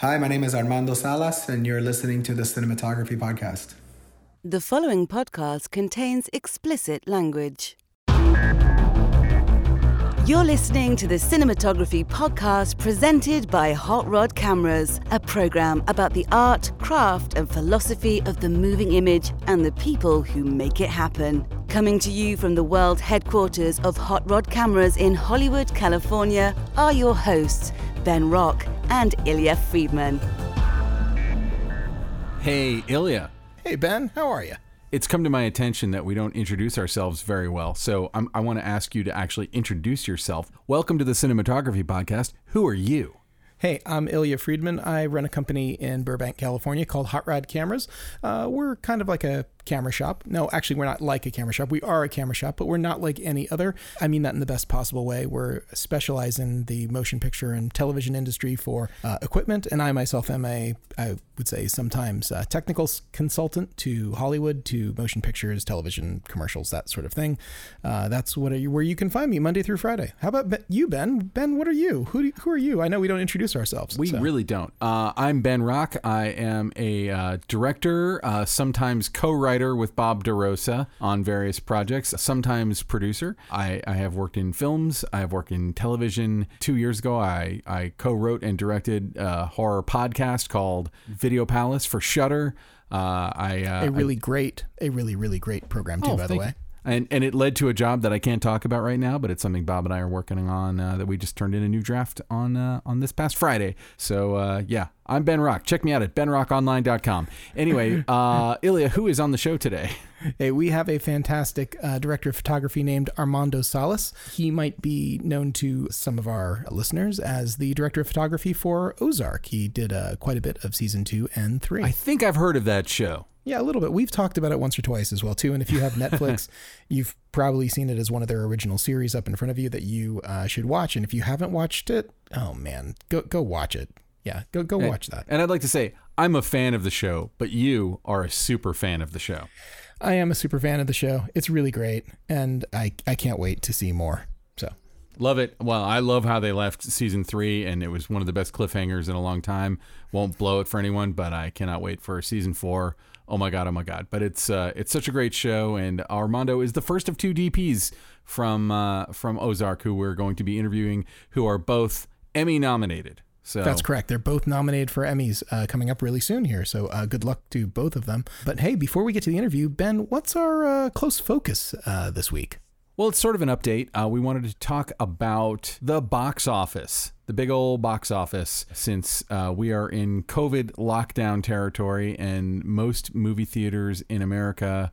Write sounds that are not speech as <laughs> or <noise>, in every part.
Hi, my name is Armando Salas, and you're listening to the Cinematography Podcast. The following podcast contains explicit language. You're listening to the Cinematography Podcast presented by Hot Rod Cameras, a program about the art, craft, and philosophy of the moving image and the people who make it happen. Coming to you from the world headquarters of Hot Rod Cameras in Hollywood, California, are your hosts, Ben Rock and Ilya Friedman. Hey, Ilya. Hey, Ben, how are you? It's come to my attention that we don't introduce ourselves very well. So I'm, i want to ask you to actually introduce yourself. Welcome to the Cinematography Podcast. Who are you? Hey, I'm Ilya Friedman. I run a company in Burbank, California called Hot Rod Cameras. Uh, we're kind of like a camera shop. No, actually, we're not like a camera shop. We are a camera shop, but we're not like any other. I mean that in the best possible way. We're specialize in the motion picture and television industry for uh, equipment, and I myself am a, I would say sometimes a technical consultant to Hollywood, to motion pictures, television commercials, that sort of thing. Uh, that's what you, where you can find me Monday through Friday. How about you, Ben? Ben, what are you? Who, who are you? I know we don't introduce ourselves. We so. really don't. Uh, I'm Ben Rock. I am a uh, director, uh, sometimes co-writer with Bob DeRosa on various projects, sometimes producer. I, I have worked in films. I have worked in television. Two years ago, I, I co-wrote and directed a horror podcast called Video Palace for Shudder. Uh, I uh, a really I, great, a really really great program too. Oh, by the way. You and and it led to a job that I can't talk about right now, but it's something Bob and I are working on uh, that we just turned in a new draft on uh, on this past Friday. So uh, yeah, I'm Ben Rock. Check me out at benrockonline.com. Anyway, <laughs> uh, Ilya, who is on the show today? Hey, we have a fantastic uh, director of photography named Armando Salas. He might be known to some of our listeners as the director of photography for Ozark. He did uh, quite a bit of season two and three. I think I've heard of that show. Yeah, a little bit. We've talked about it once or twice as well too. And if you have <laughs> Netflix, you've probably seen it as one of their original series up in front of you that you uh, should watch. And if you haven't watched it, oh man, go go watch it. Yeah, go go and, watch that. And I'd like to say I'm a fan of the show, but you are a super fan of the show. I am a super fan of the show. It's really great, and I I can't wait to see more. Love it. Well, I love how they left season three, and it was one of the best cliffhangers in a long time. Won't blow it for anyone, but I cannot wait for season four oh my god, oh my god. But it's uh, it's such a great show, and Armando is the first of two DPs from uh, from Ozark who we're going to be interviewing, who are both Emmy nominated. So that's correct. They're both nominated for Emmys uh, coming up really soon here. So uh, good luck to both of them. But hey, before we get to the interview, Ben, what's our uh, close focus uh, this week? Well, it's sort of an update. Uh, we wanted to talk about the box office, the big old box office, since uh, we are in COVID lockdown territory and most movie theaters in America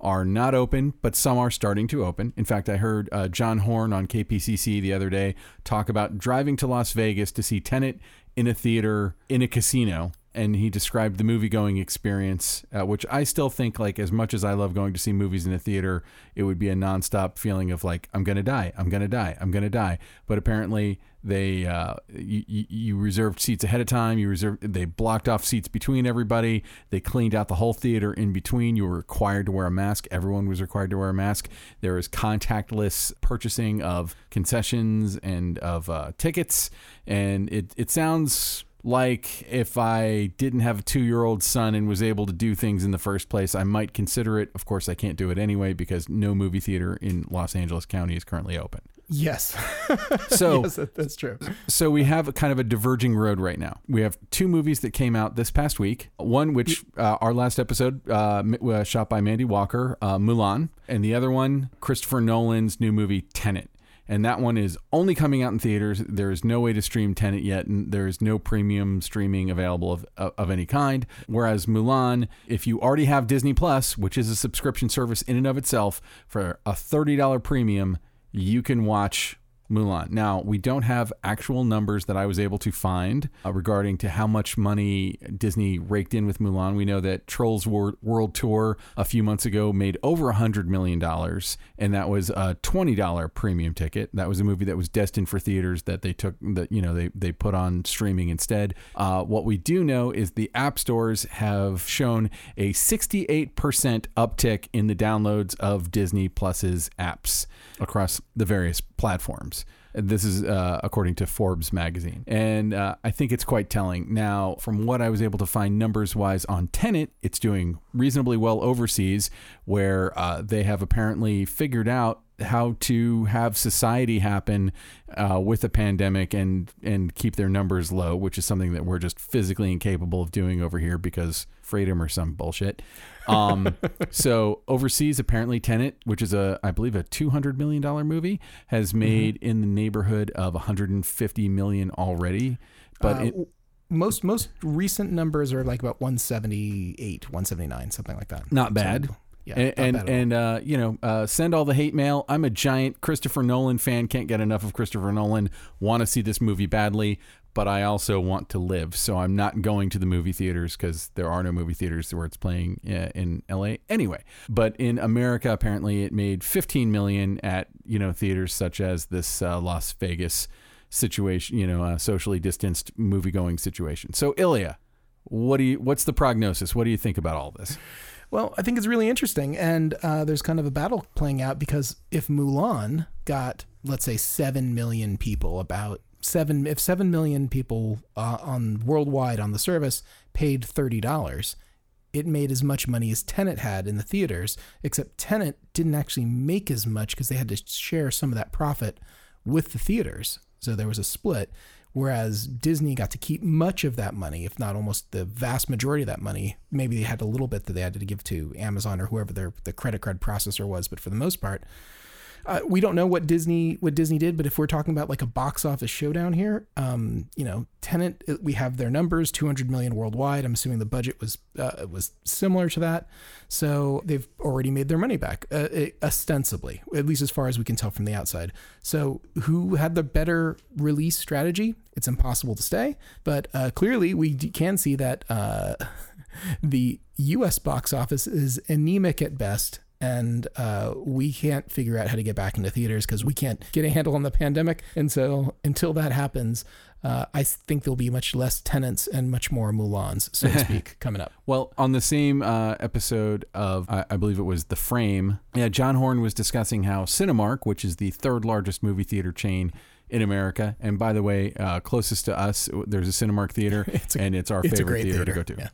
are not open, but some are starting to open. In fact, I heard uh, John Horn on KPCC the other day talk about driving to Las Vegas to see Tenet in a theater in a casino and he described the movie going experience, uh, which I still think like as much as I love going to see movies in a theater, it would be a nonstop feeling of like I'm gonna die, I'm gonna die, I'm gonna die. But apparently they uh, you, you reserved seats ahead of time. You reserved they blocked off seats between everybody. They cleaned out the whole theater in between. You were required to wear a mask. Everyone was required to wear a mask. There was contactless purchasing of concessions and of uh, tickets, and it it sounds like if I didn't have a two year old son and was able to do things in the first place, I might consider it. Of course, I can't do it anyway because no movie theater in Los Angeles County is currently open. Yes. <laughs> so yes, that's true. So we have a kind of a diverging road right now. We have two movies that came out this past week. One, which uh, our last episode uh, uh, shot by Mandy Walker, uh, Mulan, and the other one, Christopher Nolan's new movie Tenet and that one is only coming out in theaters. There is no way to stream Tenet yet, and there is no premium streaming available of, of any kind. Whereas Mulan, if you already have Disney Plus, which is a subscription service in and of itself, for a $30 premium, you can watch Mulan. Now, we don't have actual numbers that I was able to find uh, regarding to how much money Disney raked in with Mulan. We know that Trolls World Tour a few months ago made over a $100 million, and that was a $20 premium ticket. That was a movie that was destined for theaters that they took, that, you know, they, they put on streaming instead. Uh, what we do know is the app stores have shown a 68% uptick in the downloads of Disney Plus's apps across the various platforms. This is uh, according to Forbes magazine. And uh, I think it's quite telling. Now, from what I was able to find numbers wise on Tenet, it's doing reasonably well overseas, where uh, they have apparently figured out how to have society happen uh, with a pandemic and and keep their numbers low, which is something that we're just physically incapable of doing over here because freedom or some bullshit. Um, <laughs> so overseas, apparently, Tenet, which is a I believe a two hundred million dollar movie, has made in the neighborhood of one hundred and fifty million already. But Uh, it, most most recent numbers are like about 178, 179, something like that. Not bad. So, yeah, and and, bad at all. and uh, you know, uh, send all the hate mail. I'm a giant Christopher Nolan fan. Can't get enough of Christopher Nolan. Want to see this movie badly, but I also want to live. So I'm not going to the movie theaters because there are no movie theaters where it's playing uh, in LA anyway. But in America, apparently, it made 15 million at you know theaters such as this uh, Las Vegas situation. You know, uh, socially distanced movie going situation. So Ilya, what do you? What's the prognosis? What do you think about all this? Well, I think it's really interesting, and uh, there's kind of a battle playing out because if Mulan got, let's say, seven million people, about seven, if seven million people uh, on worldwide on the service paid thirty dollars, it made as much money as Tenet had in the theaters. Except Tenet didn't actually make as much because they had to share some of that profit with the theaters, so there was a split. Whereas Disney got to keep much of that money, if not almost the vast majority of that money. Maybe they had a little bit that they had to give to Amazon or whoever their the credit card processor was, but for the most part, uh, we don't know what Disney what Disney did. But if we're talking about like a box office showdown here, um, you know, Tenet, we have their numbers, 200 million worldwide. I'm assuming the budget was uh, was similar to that, so they've already made their money back, uh, ostensibly, at least as far as we can tell from the outside. So, who had the better release strategy? It's impossible to say, but uh, clearly we can see that uh, <laughs> the U.S. box office is anemic at best. And uh, we can't figure out how to get back into theaters because we can't get a handle on the pandemic. And so, until that happens, uh, I think there'll be much less Tenets and much more Mulans, so to <laughs> speak, coming up. Well, on the same uh, episode of, I, I believe it was The Frame, yeah, John Horn was discussing how Cinemark, which is the third largest movie theater chain in America, and by the way, uh, closest to us, there's a Cinemark theater, <laughs> It's a- and it's our it's favorite theater, theater, to go to. yeah.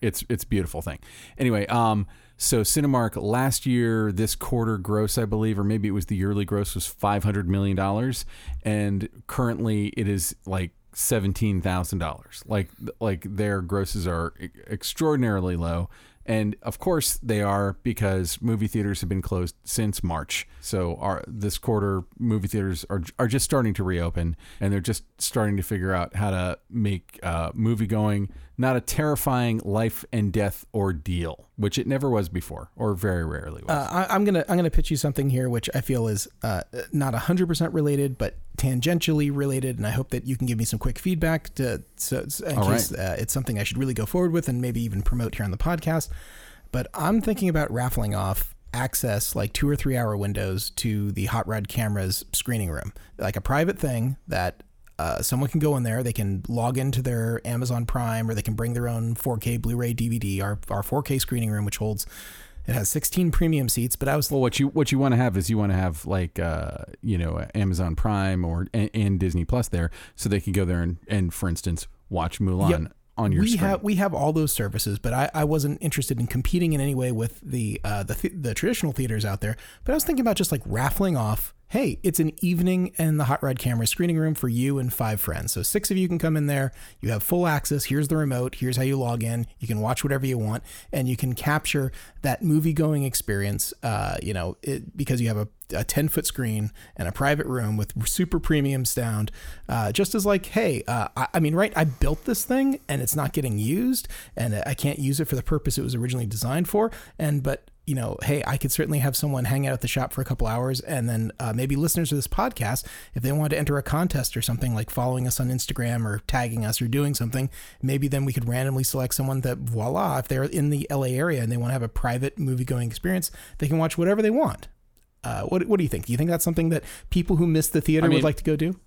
It's it's a beautiful thing. Anyway, um, so Cinemark last year, this quarter gross, I believe, or maybe it was the yearly gross was five hundred million dollars, and currently it is like seventeen thousand dollars. Like like their grosses are extraordinarily low. And of course they are because movie theaters have been closed since March. So our this quarter movie theaters are are just starting to reopen and they're just starting to figure out how to make uh, movie going not a terrifying life and death ordeal, which it never was before or very rarely was. Uh, I, I'm gonna I'm gonna pitch you something here, which I feel is uh, not hundred percent related, but tangentially related, and I hope that you can give me some quick feedback to so, so in All case uh, it's something I should really go forward with and maybe even promote here on the podcast. But I'm thinking about raffling off access like two or three hour windows to the Hot Rod Cameras screening room, like a private thing that uh, someone can go in there. They can log into their Amazon Prime, or they can bring their own 4K Blu-ray DVD. Our our 4K screening room, which holds it has 16 premium seats. But I was Well, what you what you want to have is you want to have like uh, you know Amazon Prime or and, and Disney Plus there, so they can go there and, and for instance watch Mulan Yep. on your we screen. have we have all those services, but I, I wasn't interested in competing in any way with the uh, the th- the traditional theaters out there. But I was thinking about just like raffling off. Hey, it's an evening in the Hot Rod Camera screening room for you and five friends. So six of you can come in there. You have full access. Here's the remote. Here's how you log in. You can watch whatever you want, and you can capture that movie going experience. Uh, you know, it, because you have a a 10 foot screen and a private room with super premium sound. Uh, just as like, hey, uh, I, I mean, right, I built this thing and it's not getting used and I can't use it for the purpose it was originally designed for. And, but, you know, hey, I could certainly have someone hang out at the shop for a couple hours and then uh, maybe listeners of this podcast, if they wanted to enter a contest or something like following us on Instagram or tagging us or doing something, maybe then we could randomly select someone that, voila, if they're in the LA area and they want to have a private movie going experience, they can watch whatever they want. Uh, what, what do you think? Do you think that's something that people who miss the theater I mean- would like to go do?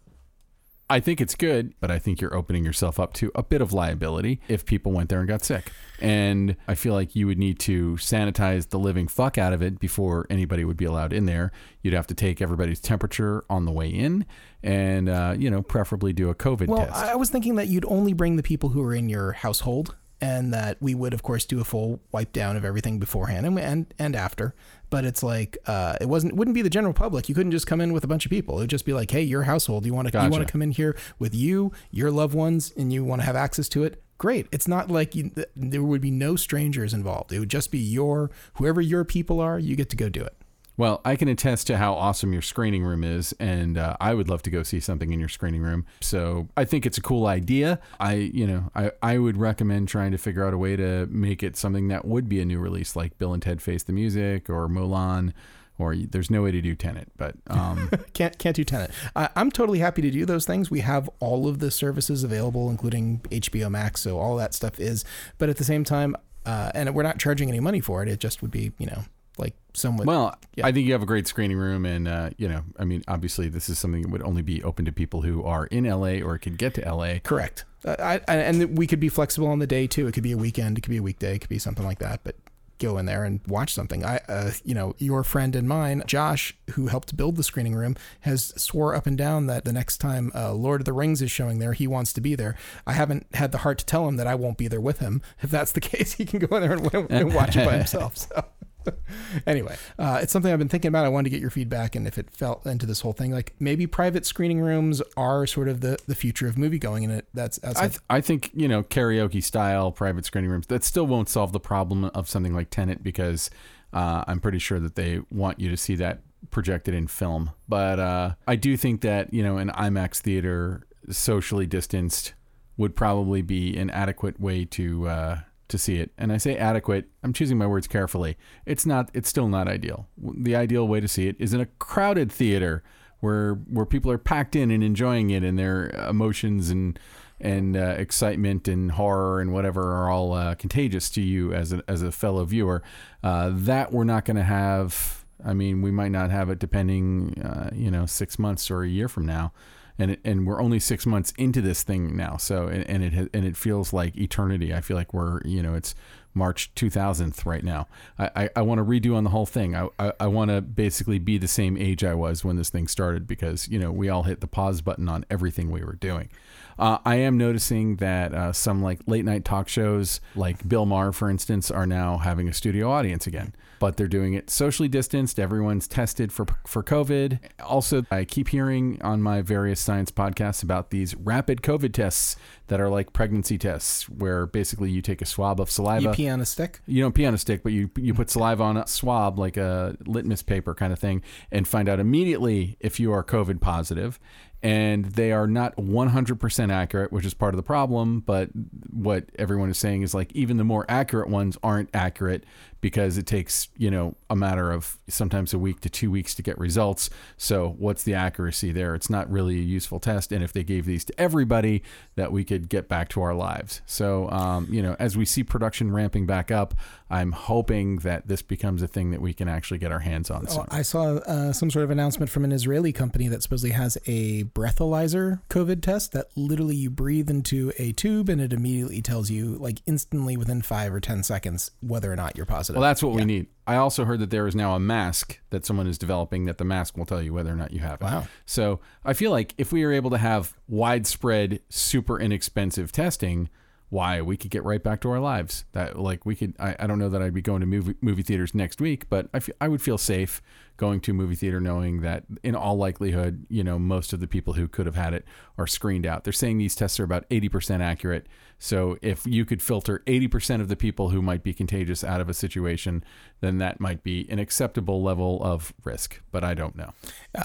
I think it's good, but I think you're opening yourself up to a bit of liability if people went there and got sick. And I feel like you would need to sanitize the living fuck out of it before anybody would be allowed in there. You'd have to take everybody's temperature on the way in and, uh, you know, preferably do a COVID Well, test. I was thinking that you'd only bring the people who are in your household, and that we would, of course, do a full wipe down of everything beforehand and and, and after. But it's like uh, it wasn't wouldn't be the general public. You couldn't just come in with a bunch of people. It would just be like, hey, your household. You want to you want to come in here with you, your loved ones, and you want to have access to it. Great. It's not like you, there would be no strangers involved. It would just be your whoever your people are. You get to go do it. Well, I can attest to how awesome your screening room is, and uh, I would love to go see something in your screening room. So I think it's a cool idea. I, you know, I, I would recommend trying to figure out a way to make it something that would be a new release, like Bill and Ted Face the Music or Mulan, or there's no way to do Tenet, but um, <laughs> Can't can't do Tenet. I, I'm totally happy to do those things. We have all of the services available, including HBO Max, so all that stuff is. But at the same time, uh, and we're not charging any money for it. It just would be, you know, like somewhat. well, Yeah. I think you have a great screening room, and uh, you know, I mean, obviously, this is something that would only be open to people who are in LA or can get to LA. correct. Uh, I, I, and we could be flexible on the day too. It could be a weekend. It could be a weekday. It could be something like that. But go in there and watch something. I, uh, you know, your friend and mine, Josh, who helped build the screening room, has swore up and down that the next time uh, Lord of the Rings is showing there, he wants to be there. I haven't had the heart to tell him that I won't be there with him. If that's the <laughs> case, he can go in there and, and watch it by himself. So. <laughs> anyway, uh, it's something I've been thinking about. I wanted to get your feedback and if it fell into this whole thing, like maybe private screening rooms are sort of the, the future of movie going, and it that's I, th- I think you know karaoke style private screening rooms that still won't solve the problem of something like Tenet because uh, I'm pretty sure that they want you to see that projected in film. But uh, I do think that you know an IMAX theater socially distanced would probably be an adequate way to uh, to see it. And I say adequate. I'm choosing my words carefully. It's not. It's still not ideal. The ideal way to see it is in a crowded theater where where people are packed in and enjoying it, and their emotions and and uh, excitement and horror and whatever are all uh, contagious to you as a as a fellow viewer. Uh, that we're not going to have. I mean, we might not have it depending, uh, you know, six months or a year from now, and and we're only six months into this thing now. So and, and it and it feels like eternity. I feel like we're you know it's March 2000th right now. I, I, I want to redo on the whole thing. I, I, I want to basically be the same age I was when this thing started because, you know, we all hit the pause button on everything we were doing. Uh, I am noticing that uh, some like late night talk shows, like Bill Maher, for instance, are now having a studio audience again, but they're doing it socially distanced. Everyone's tested for for COVID. Also, I keep hearing on my various science podcasts about these rapid COVID tests that are like pregnancy tests, where basically you take a swab of saliva. you pee on a stick. You don't pee on a stick, but you you put mm. saliva on a swab like a litmus paper kind of thing, and find out immediately if you are COVID positive. And they are not 100% accurate, which is part of the problem. But what everyone is saying is like even the more accurate ones aren't accurate because it takes you know a matter of sometimes a week to two weeks to get results. So what's the accuracy there? It's not really a useful test. And if they gave these to everybody, that we could get back to our lives. So um, you know, as we see production ramping back up, I'm hoping that this becomes a thing that we can actually get our hands on soon. Oh, I saw uh, some sort of announcement from an Israeli company that supposedly has a breathalyzer COVID test that literally you breathe into a tube and it immediately tells you, like instantly within five or 10 seconds, whether or not you're positive. Well, that's what we need. I also heard that there is now a mask that someone is developing that the mask will tell you whether or not you have it. Wow. So I feel like if we are able to have widespread, super inexpensive testing, why we could get right back to our lives. That like we could. I, I don't know that I'd be going to movie movie theaters next week, but I fe- I would feel safe going to a movie theater knowing that in all likelihood, you know, most of the people who could have had it are screened out. They're saying these tests are about 80% accurate. So if you could filter 80% of the people who might be contagious out of a situation, then that might be an acceptable level of risk. But I don't know.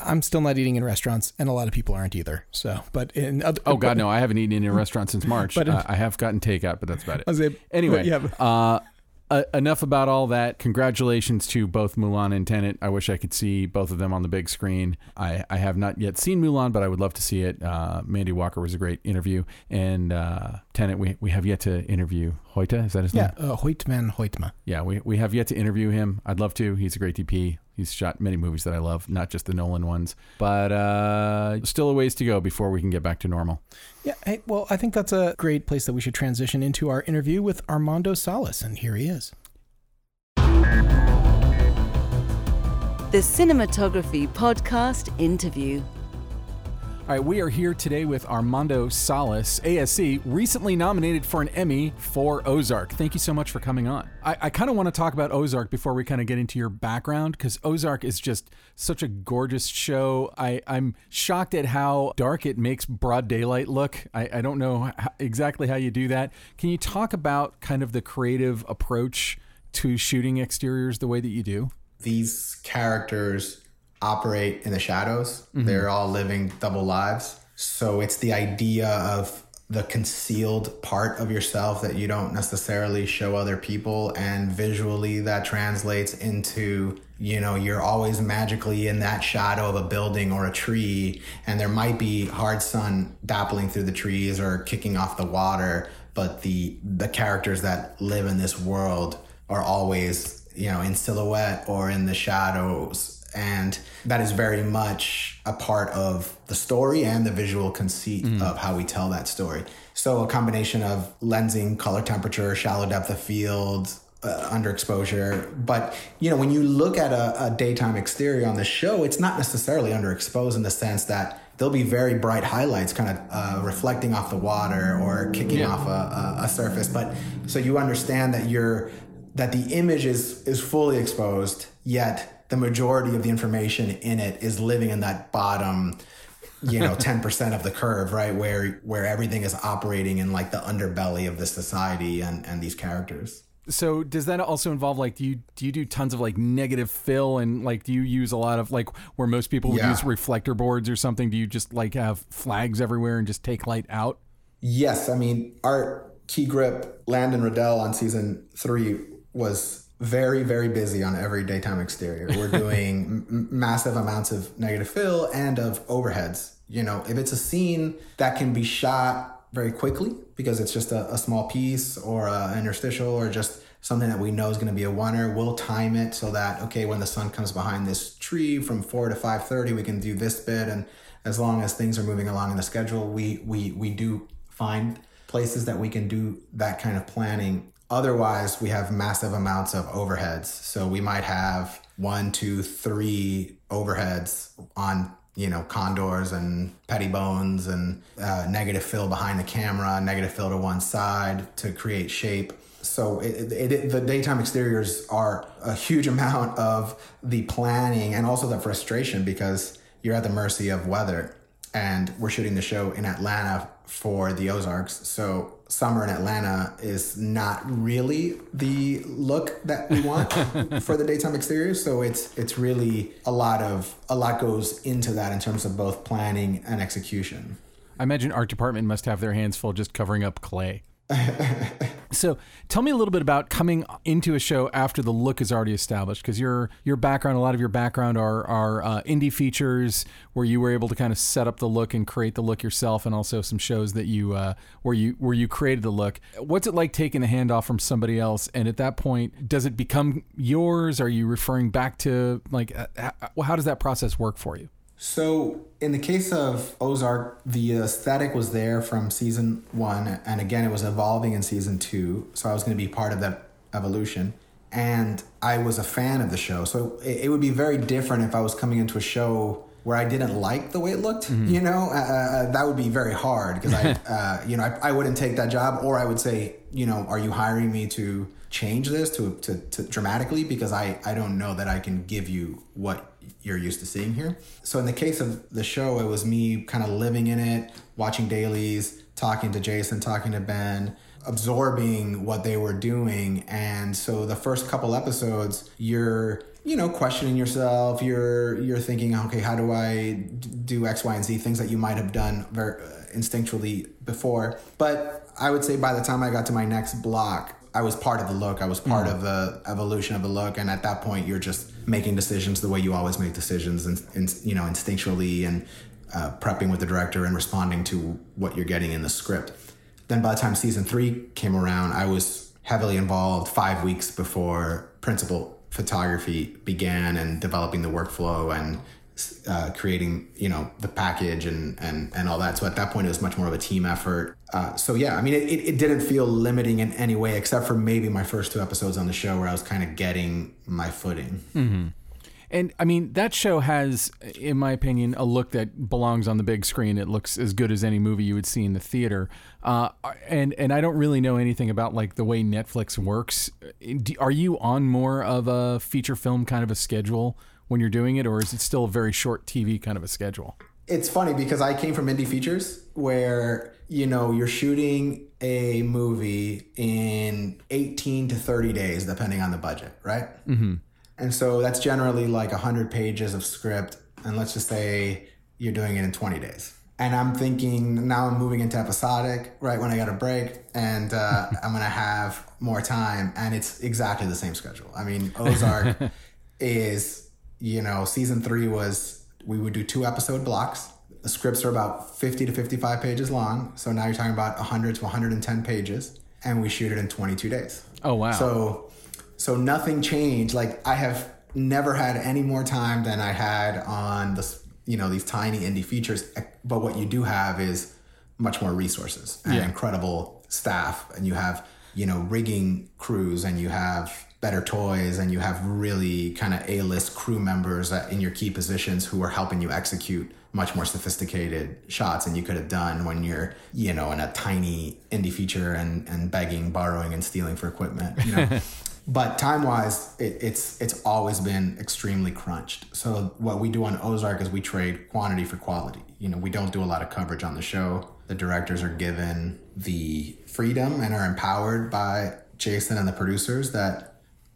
I'm still not eating in restaurants, and a lot of people aren't either. So, but in other, Oh God, no! I haven't eaten in a restaurant since March. <laughs> But in- uh, I have gotten takeout, but that's about it. Able- Anyway, but yeah, but- uh, uh, enough about all that. Congratulations to both Mulan and Tenet. I wish I could see both of them on the big screen. I, I have not yet seen Mulan, but I would love to see it. Uh, Mandy Walker was a great interview, and uh, Tenet we we have yet to interview Hoyta. Is that his yeah, name? uh, Hoytman Hoytma. Yeah, we we have yet to interview him. I'd love to. He's a great DP. He's shot many movies that I love, not just the Nolan ones. But uh, still a ways to go before we can get back to normal. Yeah, hey, well, I think that's a great place that we should transition into our interview with Armando Salas, and here he is. The Cinematography Podcast Interview. All right, we are here today with Armando Salas, ASC, recently nominated for an Emmy for Ozark. Thank you so much for coming on. I, I kind of want to talk about Ozark before we kind of get into your background because Ozark is just such a gorgeous show. I, I'm shocked at how dark it makes broad daylight look. I, I don't know how, exactly how you do that. Can you talk about kind of the creative approach to shooting exteriors the way that you do? These characters operate in the shadows. Mm-hmm. They're all living double lives. So it's the idea of the concealed part of yourself that you don't necessarily show other people and visually that translates into you know you're always magically in that shadow of a building or a tree and there might be hard sun dappling through the trees or kicking off the water but the the characters that live in this world are always you know in silhouette or in the shadows and that is very much a part of the story and the visual conceit mm. of how we tell that story. So, a combination of lensing, color temperature, shallow depth of field, uh, underexposure. But, you know, when you look at a, a daytime exterior on the show, it's not necessarily underexposed in the sense that there'll be very bright highlights kind of uh, reflecting off the water or kicking yeah. off a, a, a, surface but so you understand that you're that the image is is fully exposed yet the majority of the information in it is living in that bottom you know <laughs> 10% of the curve right? Where where everything is operating in like the underbelly of the society and and these characters. So does that also involve like do you do you do tons of like negative fill and like do you use a lot of like where most people would yeah. use reflector boards or something? Do you just like have flags everywhere and just take light out? Yes. I mean our key grip landon riddell on season three was very very busy on every daytime exterior. We're <laughs> doing m- massive amounts of negative fill and of overheads. You know if it's a scene that can be shot very quickly because it's just a, a small piece or an interstitial or just something that we know is going to be a winner we'll time it so that okay when the sun comes behind this tree from 4 to 5.30 we can do this bit. And as long as things are moving along in the schedule we we we do find places that we can do that kind of planning Otherwise, we have massive amounts of overheads. So we might have one, two, three overheads on you know condors and pettibones and uh, negative fill behind the camera, negative fill to one side to create shape. So it, it, it, the daytime exteriors are a huge <laughs> amount of the planning and also the frustration because you're at the mercy of weather. And we're shooting the show in Atlanta for the Ozarks. So summer in Atlanta is not really the look that we want <laughs> for the daytime exterior. So it's it's really a lot of a lot goes into that in terms of both planning and execution. I imagine art department must have their hands full just covering up clay. <laughs> so tell me a little bit about coming into a show after the look is already established because your your background a lot of your background are are uh, indie features where you were able to kind of set up the look and create the look yourself and also some shows that you uh, where you where you created the look. What's it like taking the handoff from somebody else? And at that point does it become yours? Are you referring back to like uh, how does that process work for you so, in the case of Ozark, the aesthetic was there from season one, and again, it was evolving in season two. So, I was going to be part of that evolution. And I was a fan of the show. So, it, it would be very different if I was coming into a show where I didn't like the way it looked. Mm-hmm. You know, uh, uh that would be very hard because I, <laughs> uh, you know, I, I wouldn't take that job, or I would say, you know, are you hiring me to change this to, to, to dramatically because I, I don't know that I can give you what you're used to seeing here. So in the case of the show, it was me kind of living in it, watching dailies, talking to Jason, talking to Ben, absorbing what they were doing. And so the first couple episodes, you're you know questioning yourself you're you're thinking okay how do i do x y and z things that you might have done very uh, instinctually before but i would say by the time i got to my next block I was part of the look. I was part mm. of the evolution of the look, and at that point, you're just making decisions the way you always make decisions, and, and you know, instinctually, and uh, prepping with the director and responding to what you're getting in the script. Then, by the time season three came around, I was heavily involved five weeks before principal photography began and developing the workflow and uh, creating you know the package and and and all that so at that point it was much more of a team effort uh, so yeah i mean it, it, didn't feel limiting in any way except for maybe my first two episodes on the show where i was kind of getting my footing mm-hmm. And I mean, that show has, in my opinion, a look that belongs on the big screen. It looks as good as any movie you would see in the theater. Uh, and and I don't really know anything about like the way Netflix works. Are you on more of a feature film kind of a schedule when you're doing it, or is it still a very short TV kind of a schedule? It's funny because I came from indie features where you know you're shooting a movie in 18 to 30 days depending on the budget, right? Mm-hmm and so that's generally like 100 pages of script. And let's just say you're doing it in 20 days. And I'm thinking now I'm moving into episodic right when I got a break and uh, <laughs> I'm going to have more time. And it's exactly the same schedule. I mean, Ozark <laughs> is, you know, season three was we would do two episode blocks. The scripts are about 50 to 55 pages long. So now you're talking about 100 to 110 pages. And we shoot it in 22 days. Oh, wow. So so nothing changed. Like I have never had any more time than I had on this, you know, these tiny indie features. But what you do have is much more resources and yeah. incredible staff, and you have, you know, rigging crews, and you have better toys, and you have really kind of A-list crew members in your key positions who are helping you execute much more sophisticated shots than you could have done when you're, you know, in a tiny indie feature and, and begging, borrowing, and stealing for equipment. You know? <laughs> but time wise it, it's it's always been extremely crunched so what we do on ozark is we trade quantity for quality you know we don't do a lot of coverage on the show the directors are given the freedom and are empowered by jason and the producers that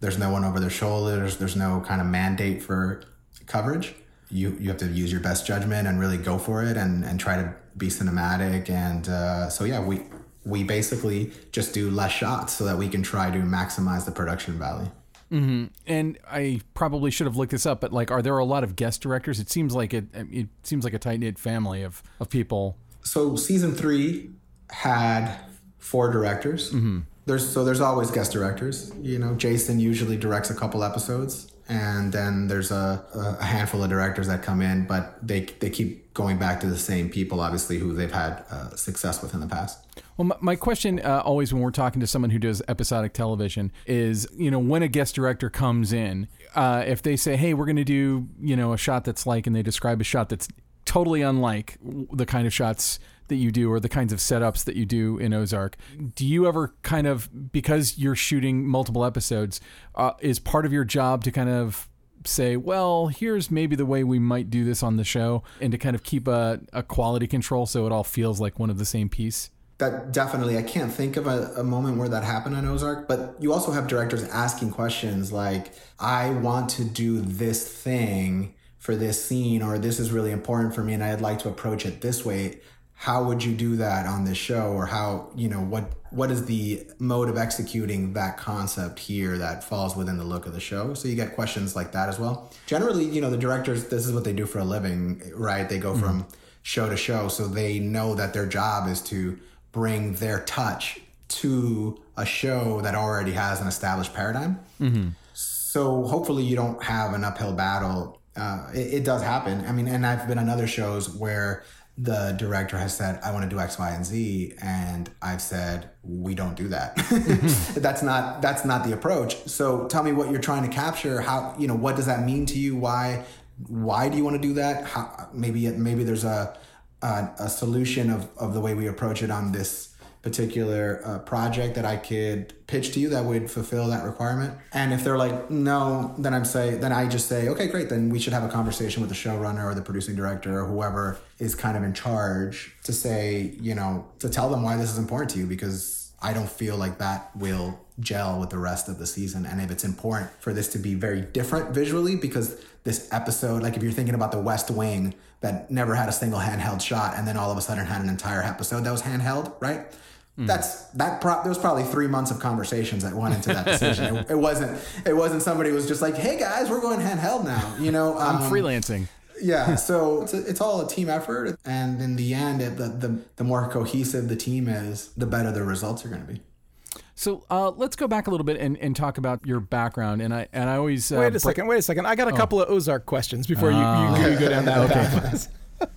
there's no one over their shoulders there's no kind of mandate for coverage you you have to use your best judgment and really go for it and and try to be cinematic and uh, so yeah we we basically just do less shots so that we can try to maximize the production value. Mm-hmm. And I probably should have looked this up, but like, are there a lot of guest directors? It seems like it. It seems like a tight knit family of of people. So season three had four directors. Mm-hmm. There's so there's always guest directors. You know, Jason usually directs a couple episodes, and then there's a, a handful of directors that come in, but they they keep going back to the same people, obviously, who they've had uh, success with in the past. Well, my, my question uh, always when we're talking to someone who does episodic television is, you know, when a guest director comes in, uh, if they say, "Hey, we're going to do, you know, a shot that's like," and they describe a shot that's totally unlike the kind of shots that you do or the kinds of setups that you do in Ozark. Do you ever kind of because you're shooting multiple episodes, uh, is part of your job to kind of say, well, here's maybe the way we might do this on the show, and to kind of keep a, a quality control so it all feels like one of the same piece? That definitely, I can't think of a, a moment where that happened on Ozark, but you also have directors asking questions like, I want to do this thing for this scene, or this is really important for me, and I'd like to approach it this way how would you do that on this show or how you know what what is the mode of executing that concept here that falls within the look of the show? So you get questions like that as well. Generally you know the directors this is what they do for a living right? They go mm-hmm. from show to show. So they know that their job is to bring their touch to a show that already has an established paradigm. Mm-hmm. so hopefully you don't have an uphill battle uh, it, it does happen i mean and i've been on other shows where the director has said, I want to do X, Y, and Z. And I've said, we don't do that. <laughs> that's not, that's not the approach. So tell me what you're trying to capture. How, you know, what does that mean to you? Why, why do you want to do that? How, maybe, maybe there's a, a, a solution of, of the way we approach it on this particular uh, project that I could pitch to you that would fulfill that requirement. And if they're like, no, then I'm say, then I just say, okay, great. Then we should have a conversation with the showrunner or the producing director or whoever is kind of in charge to say, you know, to tell them why this is important to you because I don't feel like that will gel with the rest of the season. And if it's important for this to be very different visually, because this episode, like if you're thinking about the West Wing that never had a single handheld shot and then all of a sudden had an entire episode that was handheld, right? Mm. That's that. Pro- there was probably three months of conversations that went into that decision. <laughs> it, it, wasn't. It wasn't somebody was just like, "Hey guys, we're going handheld now." You know, <laughs> um, I'm freelancing. yeah, <laughs> so it's, a, it's all a team effort, and in the end, it, the, the the more cohesive the team is, the better the results are going to be. So uh, let's go back a little bit and, and talk about your background. And I and I always uh, Wait a break- second. Wait a second. I got Oh. a couple of Ozark questions before you, you, you go down that path. <laughs>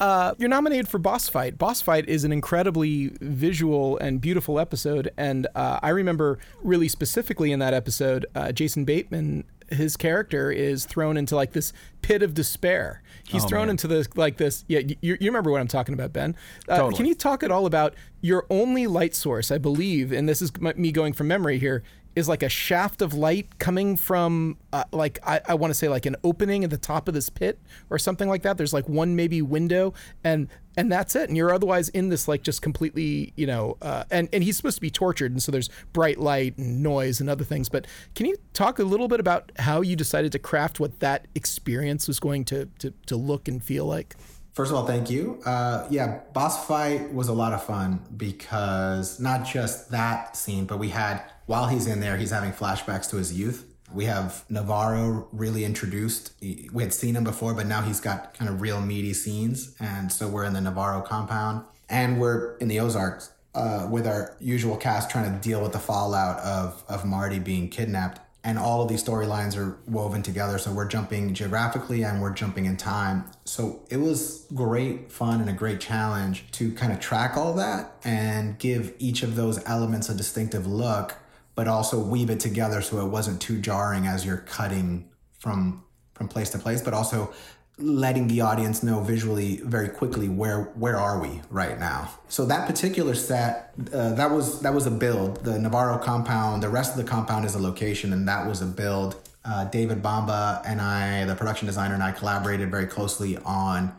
Uh, you're nominated for Boss Fight. Boss Fight is an incredibly visual and beautiful episode, and uh, I remember really specifically in that episode, uh, Jason Bateman, his character is thrown into like this pit of despair. He's Oh, thrown man. into this like this. Yeah, you, you remember what I'm talking about, Ben? Uh, Totally. Can you talk at all about your only light source? I believe, and this is me going from memory here. Is like a shaft of light coming from, uh, like I, I want to say, like an opening at the top of this pit or something like that. There's like one maybe window, and and that's it. And you're otherwise in this like just completely, you know, uh, and and he's supposed to be tortured, and so there's bright light and noise and other things. But can you talk a little bit about how you decided to craft what that experience was going to to, to look and feel like? First of all, thank you. Uh, yeah, boss fight was a lot of fun because not just that scene, but we had while he's in there, he's having flashbacks to his youth. We have Navarro really introduced. We had seen him before, but now he's got kind of real meaty scenes, and so we're in the Navarro compound, and we're in the Ozarks uh, with our usual cast trying to deal with the fallout of of Marty being kidnapped and all of these storylines are woven together. So we're jumping geographically and we're jumping in time. So it was great fun and a great challenge to kind of track all that and give each of those elements a distinctive look but also weave it together so it wasn't too jarring as you're cutting from from place to place but also letting the audience know visually very quickly where where are we right now. So that particular set uh, that was that was a build. The navarro compound the rest of the compound is a location and that was a build. Uh, david bomba and i the production designer and i collaborated very closely on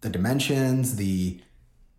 the dimensions the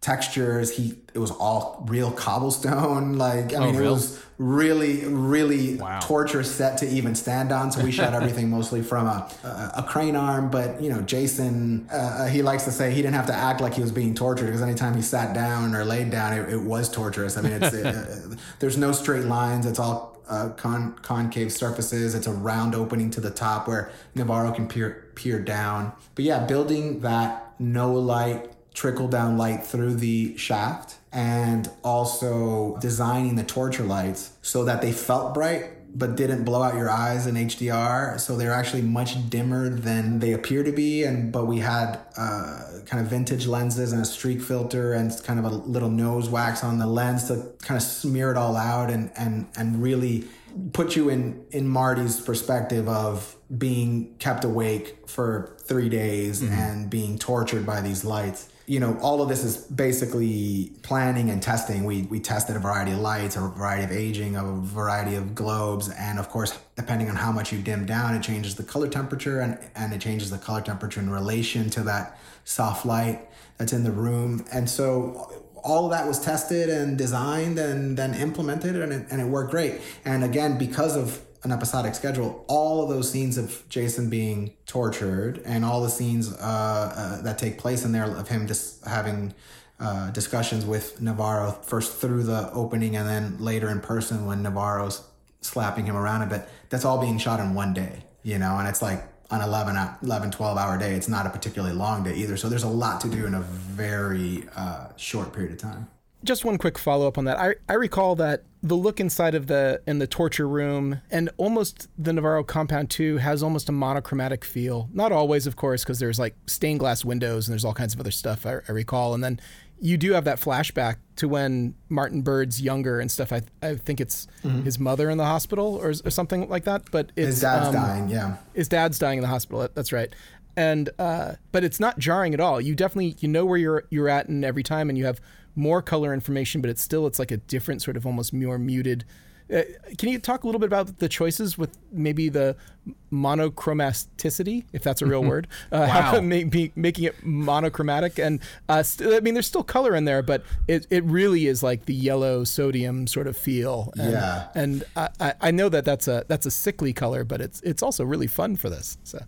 textures. He it was all real cobblestone. <laughs> Like i mean it was really really Wow. torture set to even stand on. So we shot <laughs> everything mostly from a, a, a crane arm. But you know jason uh, he likes to say he didn't have to act like he was being tortured because anytime he sat down or laid down it, it was torturous. I mean it's <laughs> uh, there's no straight lines. It's all uh, con- concave surfaces. It's a round opening to the top where navarro can peer peer down. But yeah building that no light trickle down light through the shaft and also designing the torture lights so that they felt bright but didn't blow out your eyes in HDR so they're actually much dimmer than they appear to be. And but we had uh, kind of vintage lenses and a streak filter and kind of a little nose wax on the lens to kind of smear it all out and and and really put you in in Marty's perspective of being kept awake for 3 days and being tortured by these lights you know, all of this is basically planning and testing. We we tested a variety of lights, a variety of aging, a variety of globes, and of course, depending on how much you dim down, it changes the color temperature, and and it changes the color temperature in relation to that soft light that's in the room. And so all of that was tested and designed and then implemented, and it, and it worked great. And again, because of an episodic schedule, all of those scenes of Jason being tortured and all the scenes uh, uh, that take place in there of him just having uh, discussions with Navarro first through the opening and then later in person when Navarro's slapping him around a bit, that's all being shot in one day, you know, and it's like an 11, 11 12 hour day. It's not a particularly long day either. So there's a lot to do in a very uh, short period of time. Just one quick follow up on that. I, I recall that the look inside of the in the torture room and almost the Navarro compound too has almost a monochromatic feel. Not always, of course, because there's like stained glass windows and there's all kinds of other stuff I, I recall. And then you do have that flashback to when Marty Byrde's younger and stuff. I I think it's his mother in the hospital or, or something like that. But it's His dad's um, dying, yeah. his dad's dying in the hospital. That's right. And uh, but it's not jarring at all. You definitely you know where you're you're at in every time, and you have more color information, but it's still it's like a different sort of almost more muted. Uh, can you talk a little bit about the choices with maybe the monochromaticity, if that's a real <laughs> word? Uh, how Wow. maybe making it monochromatic, and uh, st- I mean, there's still color in there, but it, it really is like the yellow sodium sort of feel. And, Yeah. and I, I- I know that that's a that's a sickly color, but it's it's also really fun for this. So.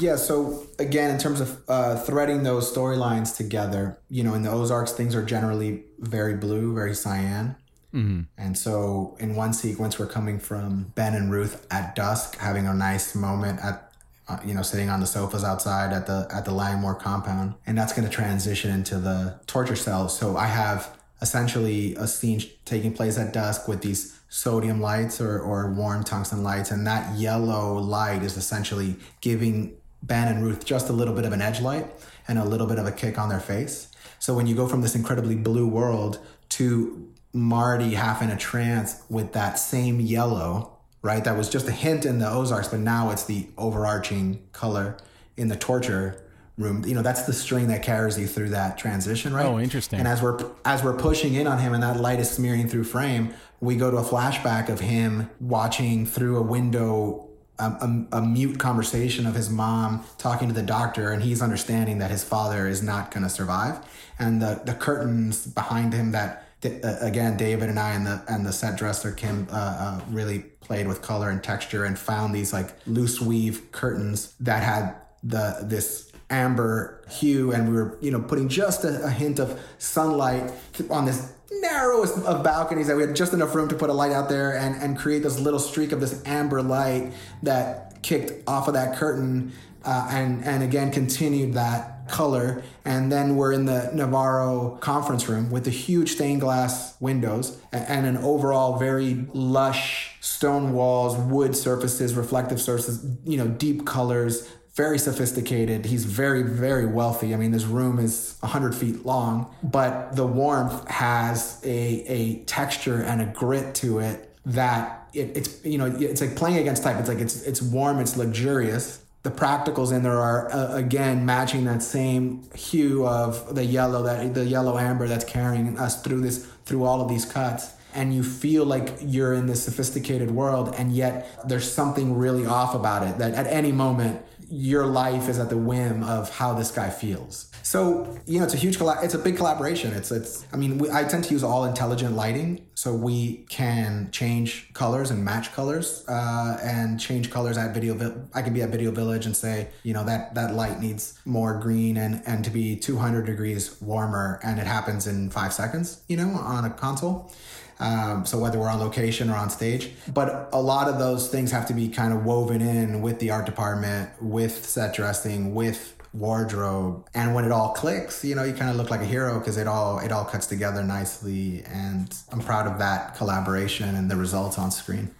Yeah, so again, in terms of uh, threading those storylines together, you know, in the Ozarks, things are generally very blue, very cyan. Mm-hmm. And so in one sequence, we're coming from Ben and Ruth at dusk, having a nice moment at, uh, you know, sitting on the sofas outside at the at the Langmore compound, and that's going to transition into the torture cell. So I have essentially a scene taking place at dusk with these sodium lights or, or warm tungsten lights. And that yellow light is essentially giving Ben and Ruth just a little bit of an edge light and a little bit of a kick on their face. So when you go from this incredibly blue world to Marty half in a trance with that same yellow, right? That was just a hint in the Ozarks, but now it's the overarching color in the torture room. You know, that's the string that carries you through that transition, right? Oh, interesting. And as we're as we're pushing in on him and that light is smearing through frame, we go to a flashback of him watching through a window a, a, a, mute conversation of his mom talking to the doctor, and he's understanding that his father is not going to survive. And the, the curtains behind him that, uh, again, David and I and the and the set dresser Kim uh, uh, really played with color and texture and found these like loose weave curtains that had the this amber hue, and we were you know putting just a, a hint of sunlight on this narrowest of balconies that we had just enough room to put a light out there and, and create this little streak of this amber light that kicked off of that curtain uh, and and again continued that color. And then we're in the Navarro conference room with the huge stained glass windows and, and an overall very lush stone walls wood surfaces reflective surfaces you know deep colors very sophisticated. He's very, very wealthy. I mean, this room is 100 feet long, but the warmth has a, a texture and a grit to it that it, it's, you know, it's like playing against type. It's like it's, it's warm, it's luxurious. The practicals in there are uh, again matching that same hue of the yellow, that the yellow amber that's carrying us through this, through all of these cuts and you feel like you're in this sophisticated world and yet there's something really off about it that at any moment your life is at the whim of how this guy feels. So you know, it's a huge colla- it's a big collaboration. It's it's. I mean, we, I tend to use all intelligent lighting, so we can change colors and match colors, uh, and change colors at video. Vi- I can be at Video Village and say, you know, that that light needs more green and and to be 200 degrees warmer, and it happens in five seconds. You know, on a console. Um, so whether we're on location or on stage, but a lot of those things have to be kind of woven in with the art department, with set dressing, with wardrobe. And when it all clicks you know you kind of look like a hero because it all it all cuts together nicely. And i'm proud of that collaboration and the results on screen.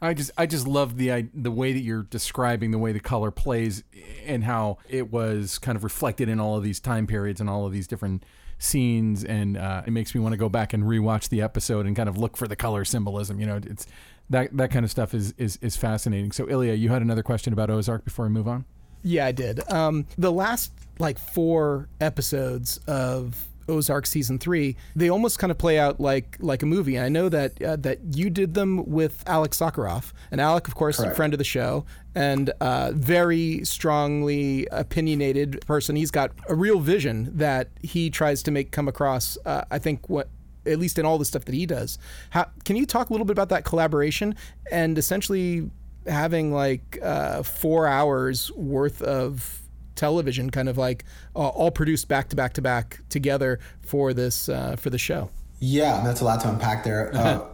I just I just love the the way that you're describing the way the color plays and how it was kind of reflected in all of these time periods and all of these different scenes, and uh, it makes me want to go back and rewatch the episode and kind of look for the color symbolism. You know, it's that that kind of stuff is is is fascinating. So, Ilya, you had another question about Ozark before we move on. Yeah, I did. Um, the last like four episodes of Ozark season three, they almost kind of play out like like a movie. And I know that uh, that you did them with Alik Sakharov, and Alik, of course, Correct. a friend of the show and uh, very strongly opinionated person. He's got a real vision that he tries to make come across. Uh, I think what at least in all the stuff that he does. How, can you talk a little bit about that collaboration and essentially having like uh, four hours worth of television, kind of like uh, all produced back to back to back together for this uh, for the show. Yeah, that's a lot to unpack there. <laughs> Uh,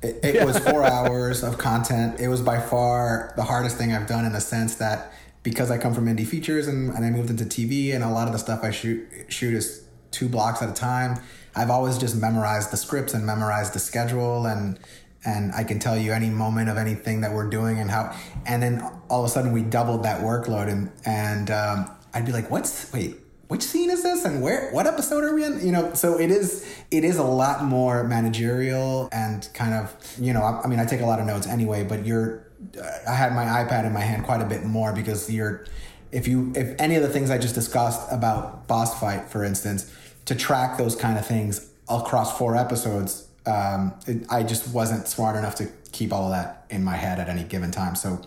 it, it was four hours of content. It was by far the hardest thing I've done in the sense that because I come from indie features and, and I moved into TV and a lot of the stuff I shoot shoot is two blocks at a time. I've always just memorized the scripts and memorized the schedule and and I can tell you any moment of anything that we're doing and how. And then all of a sudden we doubled that workload, and and um, I'd be like, "What's wait? Which scene is this? And where? What episode are we in? You know." So it is. It is a lot more managerial and kind of you know. I, I mean, I take a lot of notes anyway, but you're. I had my iPad in my hand quite a bit more because you're. If you if any of the things I just discussed about boss fight, for instance, to track those kind of things across four episodes um, it, I just wasn't smart enough to keep all of that in my head at any given time. So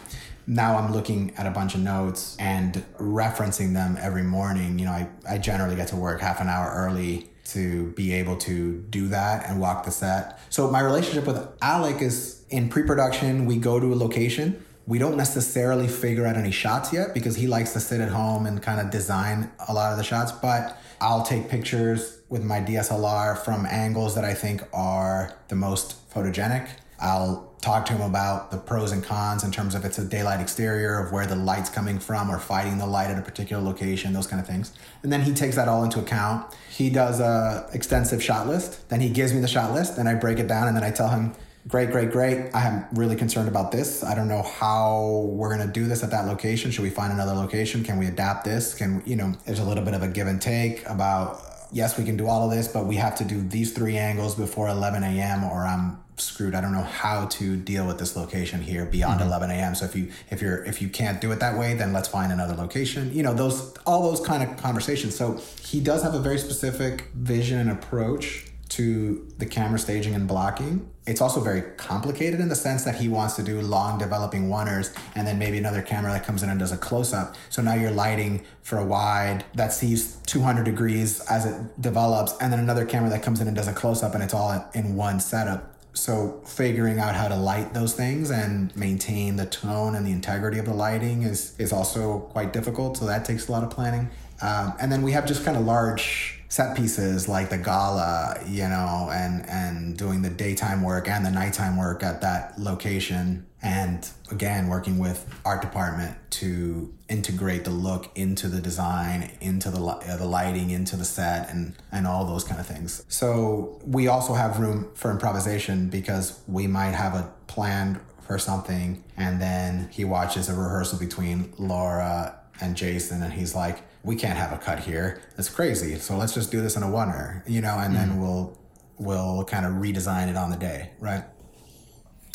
now I'm looking at a bunch of notes and referencing them every morning. You know, I, I generally get to work half an hour early to be able to do that and walk the set. So my relationship with Alik is in pre-production, we go to a location. We don't necessarily figure out any shots yet because he likes to sit at home and kind of design a lot of the shots, but I'll take pictures with my DSLR from angles that I think are the most photogenic. I'll talk to him about the pros and cons in terms of it's a daylight exterior, of where the light's coming from, or fighting the light at a particular location, those kind of things. And then he takes that all into account. He does a extensive shot list. Then he gives me the shot list, then I break it down, and then I tell him, great, great, great. I am really concerned about this. I don't know how we're to do this at that location. Should we find another location? Can we adapt this? Can, you know, there's a little bit of a give and take about, yes, we can do all of this, but we have to do these three angles before 11 a.m. or I'm screwed. I don't know how to deal with this location here beyond mm-hmm. 11 a.m. So if you, if you're, if you can't do it that way, then let's find another location, you know, those, all those kind of conversations. So he does have a very specific vision and approach to the camera staging and blocking. It's also very complicated in the sense that he wants to do long developing oneers and then maybe another camera that comes in and does a close up. So now you're lighting for a wide that sees 200 degrees as it develops, and then another camera that comes in and does a close up and it's all in one setup. So figuring out how to light those things and maintain the tone and the integrity of the lighting is is also quite difficult. So that takes a lot of planning. Um, and then we have just kind of large set pieces like the gala, you know, and and doing the daytime work and the nighttime work at that location. And again, working with art department to integrate the look into the design, into the uh, the lighting, into the set, and and all those kind of things. So we also have room for improvisation because we might have a plan for something, and then he watches a rehearsal between Laura and Jason, and he's like, we can't have a cut here. That's crazy. So let's just do this in a oneer, you know, and mm. then mm-hmm. we'll we'll kind of redesign it on the day, right?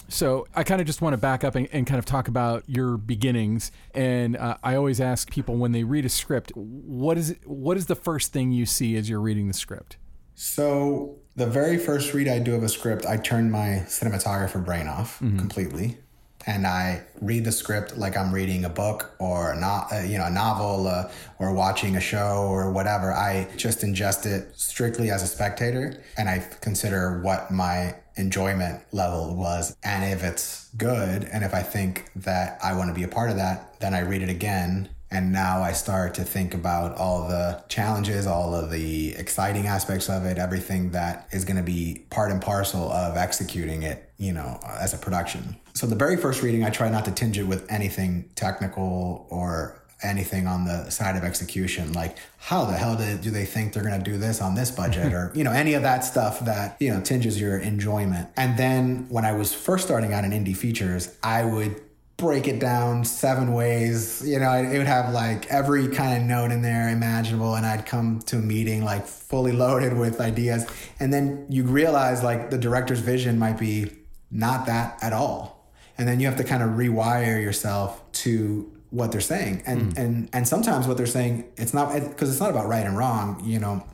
So I kind of just want to back up and, and, kind of talk about your beginnings. And uh, I always ask people when they read a script, what is it, what is the first thing you see as you're reading the script? So the very first read I do of a script, I turn my cinematographer brain off mm-hmm. completely and I read the script like I'm reading a book or not, uh, you know, a novel uh, or watching a show or whatever. I just ingest it strictly as a spectator, and I consider what my enjoyment level was, and if it's good, and if I think that I want to be a part of that, then I read it again and now I start to think about all the challenges, all of the exciting aspects of it, everything that is going to be part and parcel of executing it, you know, as a production. So the very first reading, I try not to tinge it with anything technical or anything on the side of execution like how the hell do they think they're going to do this on this budget <laughs> or you know any of that stuff that you know tinges your enjoyment and then when i was first starting out in indie features i would break it down seven ways. You know, it would have like every kind of note in there imaginable, and I'd come to a meeting like fully loaded with ideas. And then you realize like the director's vision might be not that at all. And then you have to kind of rewire yourself to what they're saying. And mm. and and sometimes what they're saying, it's not because it's not about right and wrong, you know.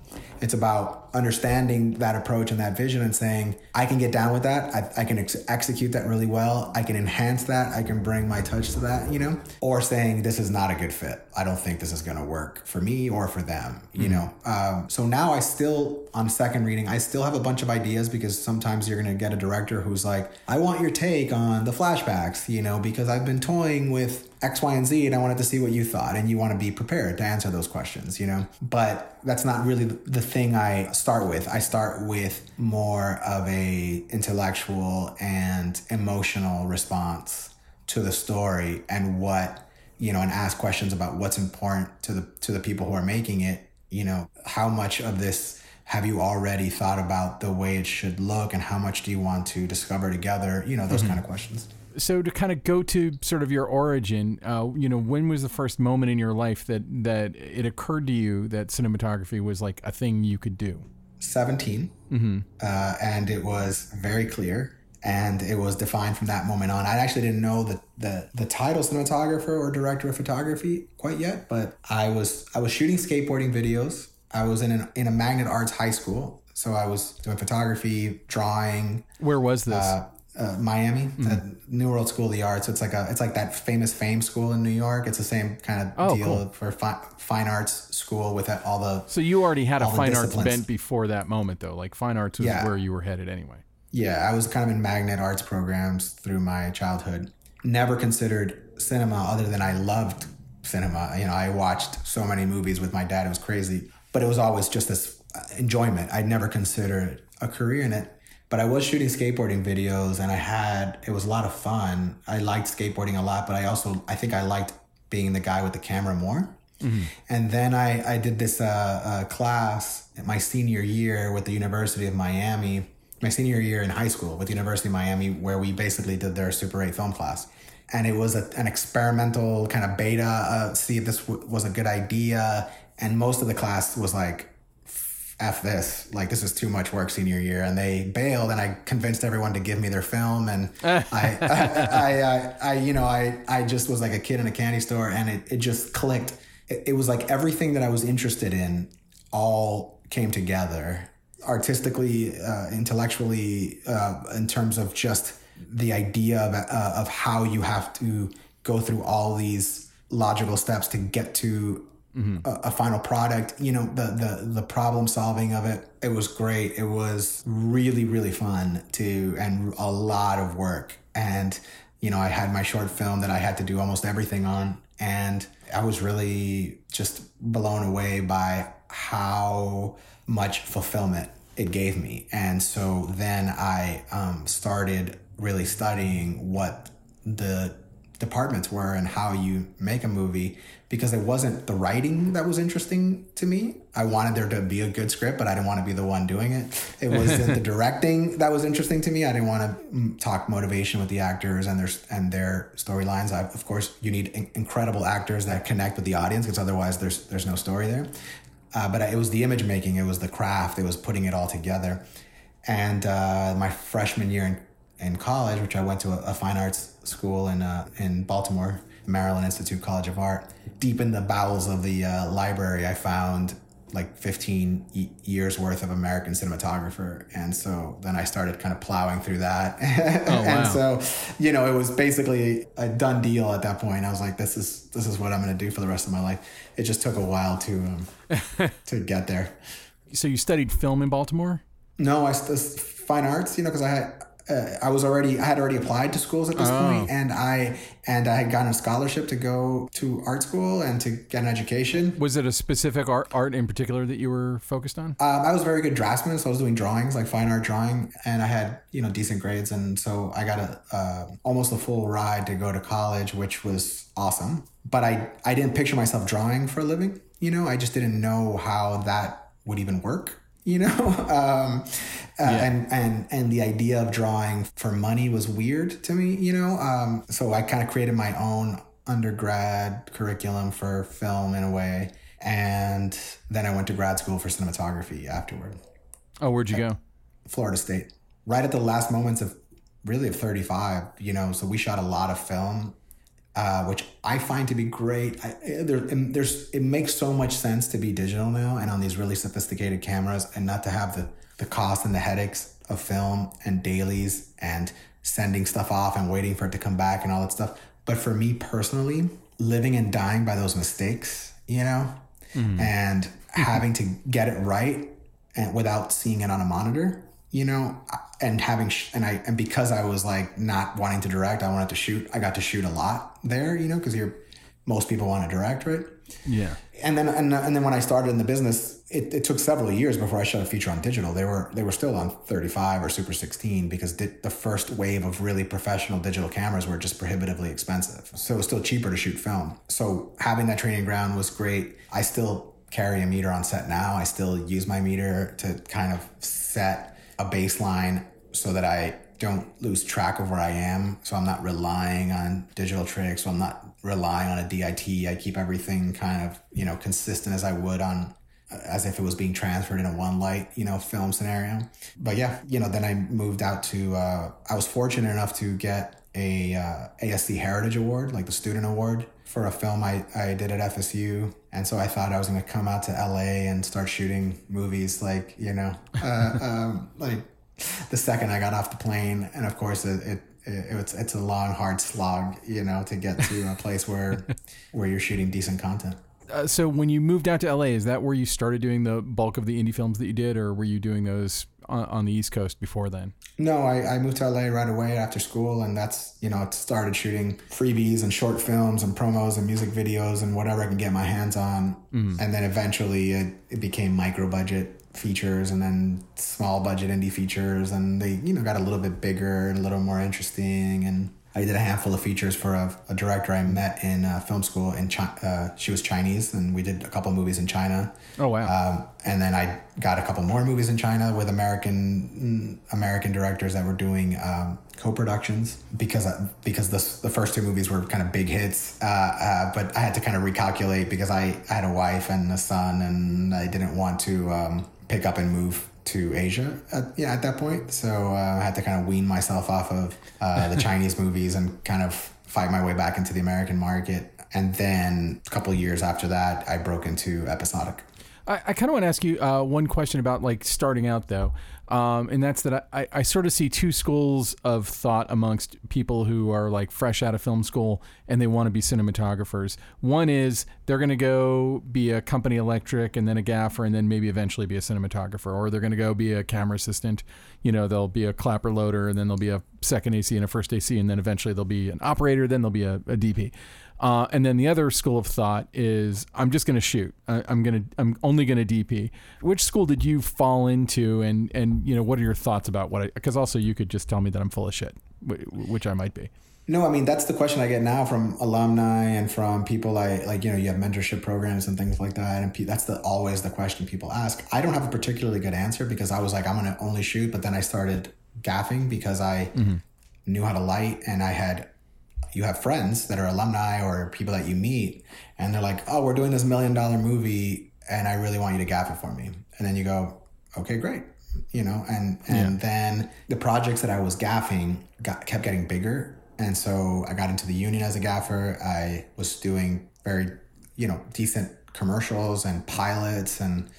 It's about understanding that approach and that vision and saying, I can get down with that. I, I can ex- execute that really well. I can enhance that. I can bring my touch to that, you know? Or saying, this is not a good fit. I don't think this is going to work for me or for them, you mm-hmm. know? Um, so now I still, on second reading, I still have a bunch of ideas because sometimes you're going to get a director who's like, I want your take on the flashbacks, you know, because I've been toying with X, Y, and Z, and I wanted to see what you thought. And you want to be prepared to answer those questions, you know? But that's not really the thing I start with. I start with more of a intellectual and emotional response to the story and what, you know, and ask questions about what's important to the to the people who are making it. You know, how much of this have you already thought about the way it should look and how much do you want to discover together? You know, those mm-hmm. kind of questions so to kind of go to sort of your origin, uh, you know, when was the first moment in your life that that it occurred to you that cinematography was like a thing you could do? 17 mm-hmm. uh, and it was very clear and it was defined from that moment on. I actually didn't know the, the the title cinematographer or director of photography quite yet, but I was I was shooting skateboarding videos. I was in an, in a magnet arts high school, so I was doing photography, drawing. Where was this? Uh, uh, Miami, mm-hmm. New World School of the Arts. It's like a it's like that famous fame school in New York. It's the same kind of oh, deal cool. for fi- fine arts school with all the. So you already had a fine arts bent before that moment, though. Like fine arts was yeah. where you were headed anyway. Yeah, I was kind of in magnet arts programs through my childhood. Never considered cinema other than I loved cinema. You know, I watched so many movies with my dad. It was crazy, but it was always just this enjoyment. I'd never considered a career in it but I was shooting skateboarding videos and I had, it was a lot of fun. I liked skateboarding a lot, but I also, I think I liked being the guy with the camera more. Mm-hmm. And then I, I did this uh, uh, class my senior year with the University of Miami, my senior year in high school with the University of Miami, where we basically did their Super 8 film class. And it was a, an experimental kind of beta, uh, see if this w- was a good idea. And most of the class was like, F this, like this is too much work senior year. And they bailed and I convinced everyone to give me their film. And <laughs> I, I, I, I, I, you know, I, I just was like a kid in a candy store and it, it just clicked. It, it was like everything that I was interested in all came together artistically, uh, intellectually, uh, in terms of just the idea of, uh, of how you have to go through all these logical steps to get to mm-hmm. a, a, final product. You know, the the the problem solving of it. It was great. It was really really fun to and a lot of work. And you know, I had my short film that I had to do almost everything on, and I was really just blown away by how much fulfillment it gave me. And so then I um, started really studying what the departments were and how you make a movie because it wasn't the writing that was interesting to me. I wanted there to be a good script, but I didn't want to be the one doing it. It <laughs> was the directing that was interesting to me. I didn't want to mm, talk motivation with the actors and their and their storylines. of course, you need in- incredible actors that connect with the audience because otherwise there's there's no story there. Uh, but it was the image making, it was the craft, it was putting it all together. And uh, my freshman year in, in college, which I went to a, a fine arts school in uh, in Baltimore, Maryland Institute College of Art. Deep in the bowels of the uh, library, I found like 15 y- years worth of American cinematographer. And so then I started kind of plowing through that. <laughs> Oh, wow. and so, you know, it was basically a done deal at that point. I was like, this is, this is what I'm going to do for the rest of my life. It just took a while to, um, <laughs> to get there. So you studied film in Baltimore? No, I, studied fine arts, you know, cause I had, uh, I was already I had already applied to schools at this oh. point, and I and I had gotten a scholarship to go to art school and to get an education. Was it a specific art art in particular that you were focused on? Um, I was a very good draftsman, so I was doing drawings like fine art drawing, and I had you know decent grades, and so I got a uh, almost a full ride to go to college, which was awesome. But I I didn't picture myself drawing for a living. You know, I just didn't know how that would even work you know? <laughs> Um, uh, yeah. and and and the idea of drawing for money was weird to me you know? Um, so i kind of created my own undergrad curriculum for film in a way and then i went to grad school for cinematography afterward. Oh where'd you go? Florida state. Right at the last moments of really of 35 you know? So we shot a lot of film uh, which I find to be great. I, there, there's it makes so much sense to be digital now and on these really sophisticated cameras, and not to have the the cost and the headaches of film and dailies and sending stuff off and waiting for it to come back and all that stuff. But for me personally, living and dying by those mistakes, you know, mm-hmm. and having to get it right and without seeing it on a monitor you know, and having sh- and I and because I was like not wanting to direct, I wanted to shoot. I got to shoot a lot there, you know, because you're most people want to direct, right? Yeah. And then and, and then when I started in the business, it, it took several years before I shot a feature on digital. They were they were still on 35 or Super 16 because di- the first wave of really professional digital cameras were just prohibitively expensive. So it was still cheaper to shoot film. So having that training ground was great. I still carry a meter on set now. I still use my meter to kind of set a baseline so that I don't lose track of where I am. So I'm not relying on digital tricks. So I'm not relying on a DIT. I keep everything kind of, you know, consistent as I would on as if it was being transferred in a one light, you know, film scenario. But yeah, you know, then I moved out to, uh, I was fortunate enough to get a uh, ASC Heritage Award, like the student award for a film I, I did at FSU. And so I thought I was going to come out to LA and start shooting movies like, you know, uh, <laughs> um, like the second I got off the plane. And of course, it, it, it, it's, it's a long, hard slog, you know, to get to a place where, <laughs> where you're shooting decent content. Uh, so when you moved out to LA, is that where you started doing the bulk of the indie films that you did, or were you doing those on, on the East Coast before then? No, I, I moved to LA right away after school, and that's you know started shooting freebies and short films and promos and music videos and whatever I can get my hands on, mm. and then eventually it, it became micro budget features and then small budget indie features and they you know got a little bit bigger and a little more interesting and I did a handful of features for a, a director I met in uh, film school in. Uh, she was Chinese, and we did a couple movies in China. Oh wow! Um, and then I got a couple more movies in China with American American directors that were doing um, co-productions because I, because the the first two movies were kind of big hits. Uh, uh, but I had to kind of recalculate because I, I had a wife and a son, and I didn't want to um, pick up and move to Asia at, yeah, at that point. So uh, I had to kind of wean myself off of uh, the <laughs> Chinese movies and kind of fight my way back into the American market. And then a couple years after that, I broke into episodic. I, I kind of want to ask you uh, one question about like starting out though, um, and that's that I, I sort of see two schools of thought amongst people who are like fresh out of film school and they want to be cinematographers. One is they're going to go be a company electric and then a gaffer and then maybe eventually be a cinematographer, or they're going to go be a camera assistant. You know, they'll be a clapper loader and then they'll be a second AC and a first AC, and then eventually they'll be an operator, then they'll be a, a DP. Uh, and then the other school of thought is I'm just going to shoot. I, am going to I'm only going to DP. Which school did you fall into, and and you know what are your thoughts about what? I Because also you could just tell me that I'm full of shit, which I might be. No, I mean that's the question I get now from alumni and from people I like. You know, you have mentorship programs and things like that, and that's the always the question people ask. I don't have a particularly good answer because I was like, I'm going to only shoot, but then I started gaffing because I mm-hmm. knew how to light and I had you have friends that are alumni or people that you meet and they're like, oh, we're doing this million dollar movie and I really want you to gaff it for me. And then you go, okay, great. You know, and and yeah. then the projects that I was gaffing got kept getting bigger. And so I got into the union as a gaffer. I was doing very, you know, decent commercials and pilots and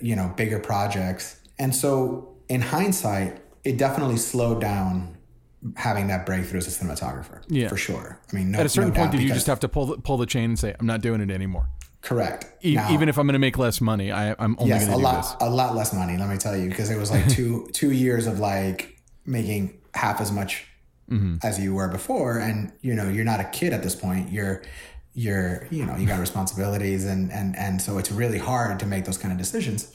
you know, bigger projects. And so in hindsight, it definitely slowed down having that breakthrough as a cinematographer. Yeah, for sure. I mean, no, at a certain no point, did you just have to pull the, pull the chain and say, "I'm not doing it anymore"? Correct. E- now, even if I'm going to make less money, I, am only yes, going to do lot, this. A lot less money. Let me tell you, because it was like two <laughs> two years of like making half as much mm-hmm. as you were before, and you know, you're not a kid at this point. You're you're you know you got <laughs> responsibilities and and and so it's really hard to make those kind of decisions.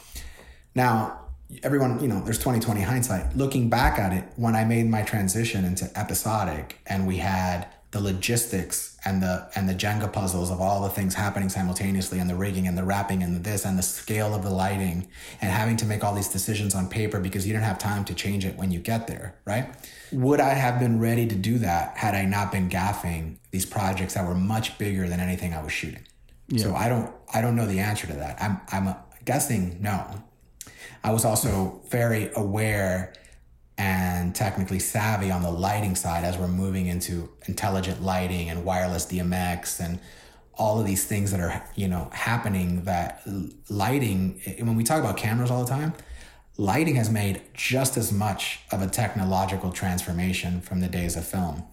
Now everyone, you know, there's 2020 hindsight. Looking back at it, when I made my transition into episodic and we had the logistics and the and the Jenga puzzles of all the things happening simultaneously and the rigging and the wrapping and the this and the scale of the lighting and having to make all these decisions on paper because you don't have time to change it when you get there, right? Would I have been ready to do that had I not been gaffing these projects that were much bigger than anything I was shooting? Yeah. So I don't I don't know the answer to that. I'm I'm guessing no I was also very aware and technically savvy on the lighting side as we're moving into intelligent lighting and wireless DMX and all of these things that are you know happening that lighting when we talk about cameras all the time lighting has made just as much of a technological transformation from the days of film.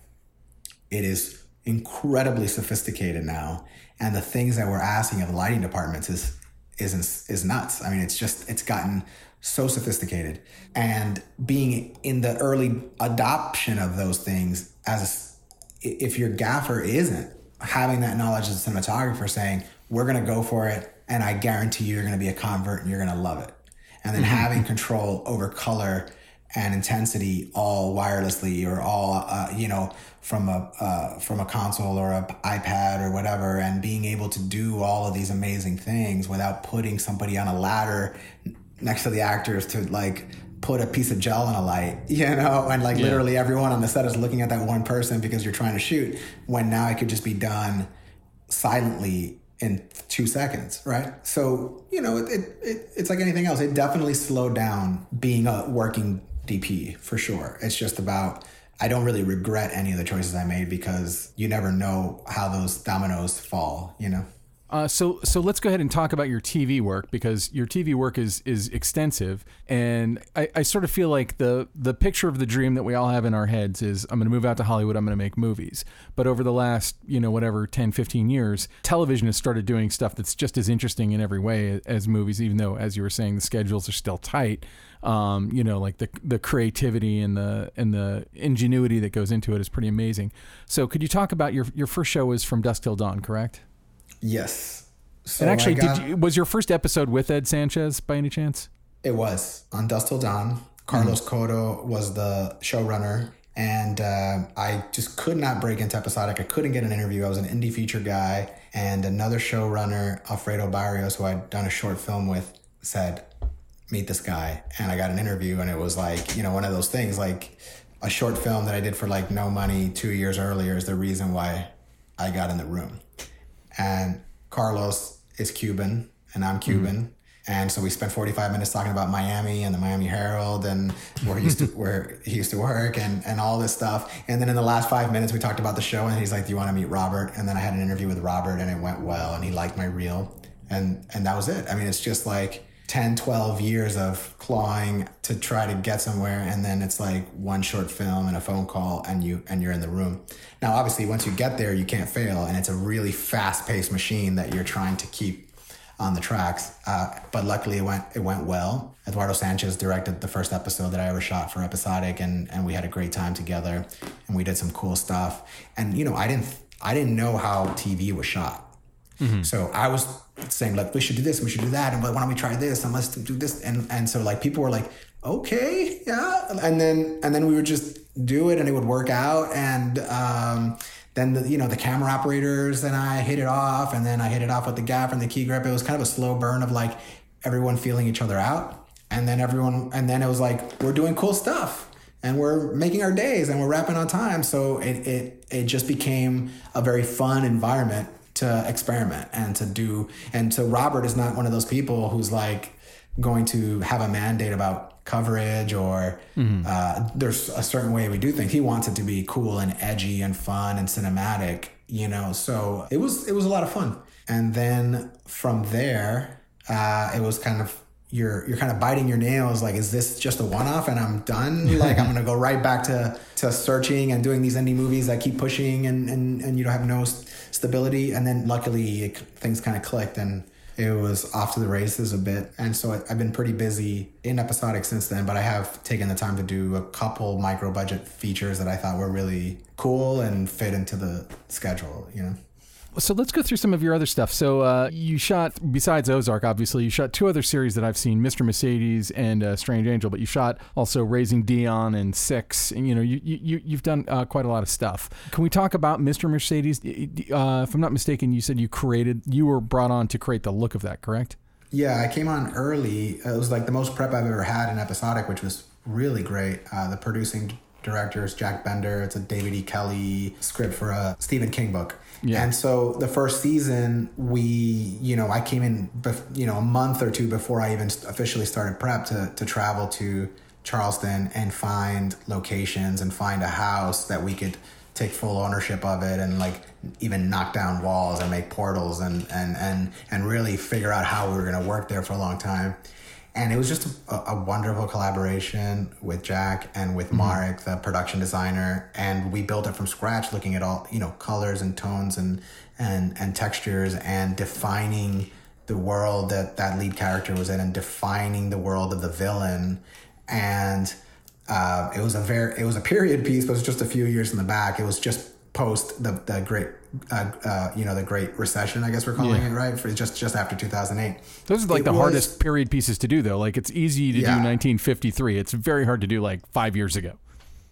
It is incredibly sophisticated now and the things that we're asking of lighting departments is is is nuts. I mean, it's just it's gotten so sophisticated, and being in the early adoption of those things as a, if your gaffer isn't having that knowledge as a cinematographer, saying we're going to go for it, and I guarantee you, you're going to be a convert and you're going to love it, and then mm-hmm. having control over color and intensity all wirelessly or all uh, you know from a uh, from a console or a iPad or whatever, and being able to do all of these amazing things without putting somebody on a ladder next to the actors to like put a piece of gel on a light, <laughs> you know, and like yeah. literally everyone on the set is looking at that one person because you're trying to shoot. When now it could just be done silently in two seconds, right? So you know, it, it it's like anything else. It definitely slowed down being a working DP for sure. It's just about I don't really regret any of the choices I made because you never know how those dominoes fall, you know. Uh, so so let's go ahead and talk about your TV work because your TV work is is extensive, and I, I sort of feel like the the picture of the dream that we all have in our heads is I'm going to move out to Hollywood, I'm going to make movies. But over the last you know whatever 10, 15 years, television has started doing stuff that's just as interesting in every way as movies, even though as you were saying the schedules are still tight um, you know, like the the creativity and the and the ingenuity that goes into it is pretty amazing. So, could you talk about your your first show was from dusk till dawn, correct? Yes. So and actually, got, did you, was your first episode with Ed Sanchez by any chance? It was on Dusk Till Dawn. Carlos Mm-hmm. Coto was the showrunner, and uh, I just could not break into episodic. I couldn't get an interview. I was an indie feature guy, and another showrunner, Alfredo Barrios, who I'd done a short film with, said, "Meet this guy." And I got an interview, and it was like you know one of those things like a short film that I did for like no money two years earlier is the reason why I got in the room. And Carlos is Cuban and I'm mm-hmm. Cuban. And so we spent 45 minutes talking about Miami and the Miami Herald and where he used to <laughs> where he used to work and, and all this stuff. And then in the last five minutes we talked about the show and he's like, Do you want to meet Robert? And then I had an interview with Robert and it went well and he liked my reel. And and that was it. I mean it's just like 10, 12 years of clawing to try to get somewhere and then it's like one short film and a phone call and you and you're in the room. Now obviously once you get there you can't fail and it's a really fast-paced machine that you're trying to keep on the tracks. Uh, but luckily it went it went well. Eduardo Sanchez directed the first episode that I ever shot for episodic and and we had a great time together and we did some cool stuff. And you know, I didn't I didn't know how TV was shot. So I was saying like we should do this, we should do that, and but why don't we try this and let's do this and and so like people were like okay yeah and then and then we would just do it and it would work out and um, then the you know the camera operators and I hit it off and then I hit it off with the gaffer and the key grip. It was kind of a slow burn of like everyone feeling each other out and then everyone and then it was like we're doing cool stuff and we're making our days and we're wrapping on time so it it it just became a very fun environment to experiment and to do and so Robert is not one of those people who's like going to have a mandate about coverage or uh, there's a certain way we do things. He wants it to be cool and edgy and fun and cinematic, you know. So it was it was a lot of fun. And then from there, uh, it was kind of you're you're kind of biting your nails like is this just a one-off and i'm done? <laughs> Like i'm gonna go right back to to searching and doing these indie movies that keep pushing and and, and you don't have no stability. And then luckily it, things kind of clicked and it was off to the races a bit. And so I, i've been pretty busy in episodic since then but i have taken the time to do a couple micro budget features that i thought were really cool and fit into the schedule you know So let's go through some of your other stuff. So uh, you shot, besides Ozark, obviously, you shot two other series that I've seen, Mr. Mercedes and uh, Strange Angel. But you shot also Raising Dion and Six, and you know you, you you've done uh, quite a lot of stuff. Can we talk about Mr. Mercedes? Uh, if I'm not mistaken, you said you created, you were brought on to create the look of that, correct? Yeah, I came on early. It was like the most prep I've ever had in episodic, which was really great. Uh, the producing director is Jack Bender. It's a David E. Kelley script for a Stephen King book. Yeah. And so the first season, we, you know, I came in, bef- you know, a month or two before I even officially started prep to, to travel to Charleston and find locations and find a house that we could take full ownership of it and like even knock down walls and make portals and and and and really figure out how we were going to work there for a long time and it was just a, a wonderful collaboration with Jack and with Marek, the production designer, and we built it from scratch, looking at all you know colors and tones and and and textures and defining the world that that lead character was in and defining the world of the villain. And uh, it was a very it was a period piece, but it was just a few years in the back. It was just post the the great uh, uh, you know the Great Recession, I guess we're calling Yeah. it right for just just after two thousand eight. Those are like It the was- hardest period pieces to do, though. Like it's easy to do 1953. It's very hard to do like five years ago.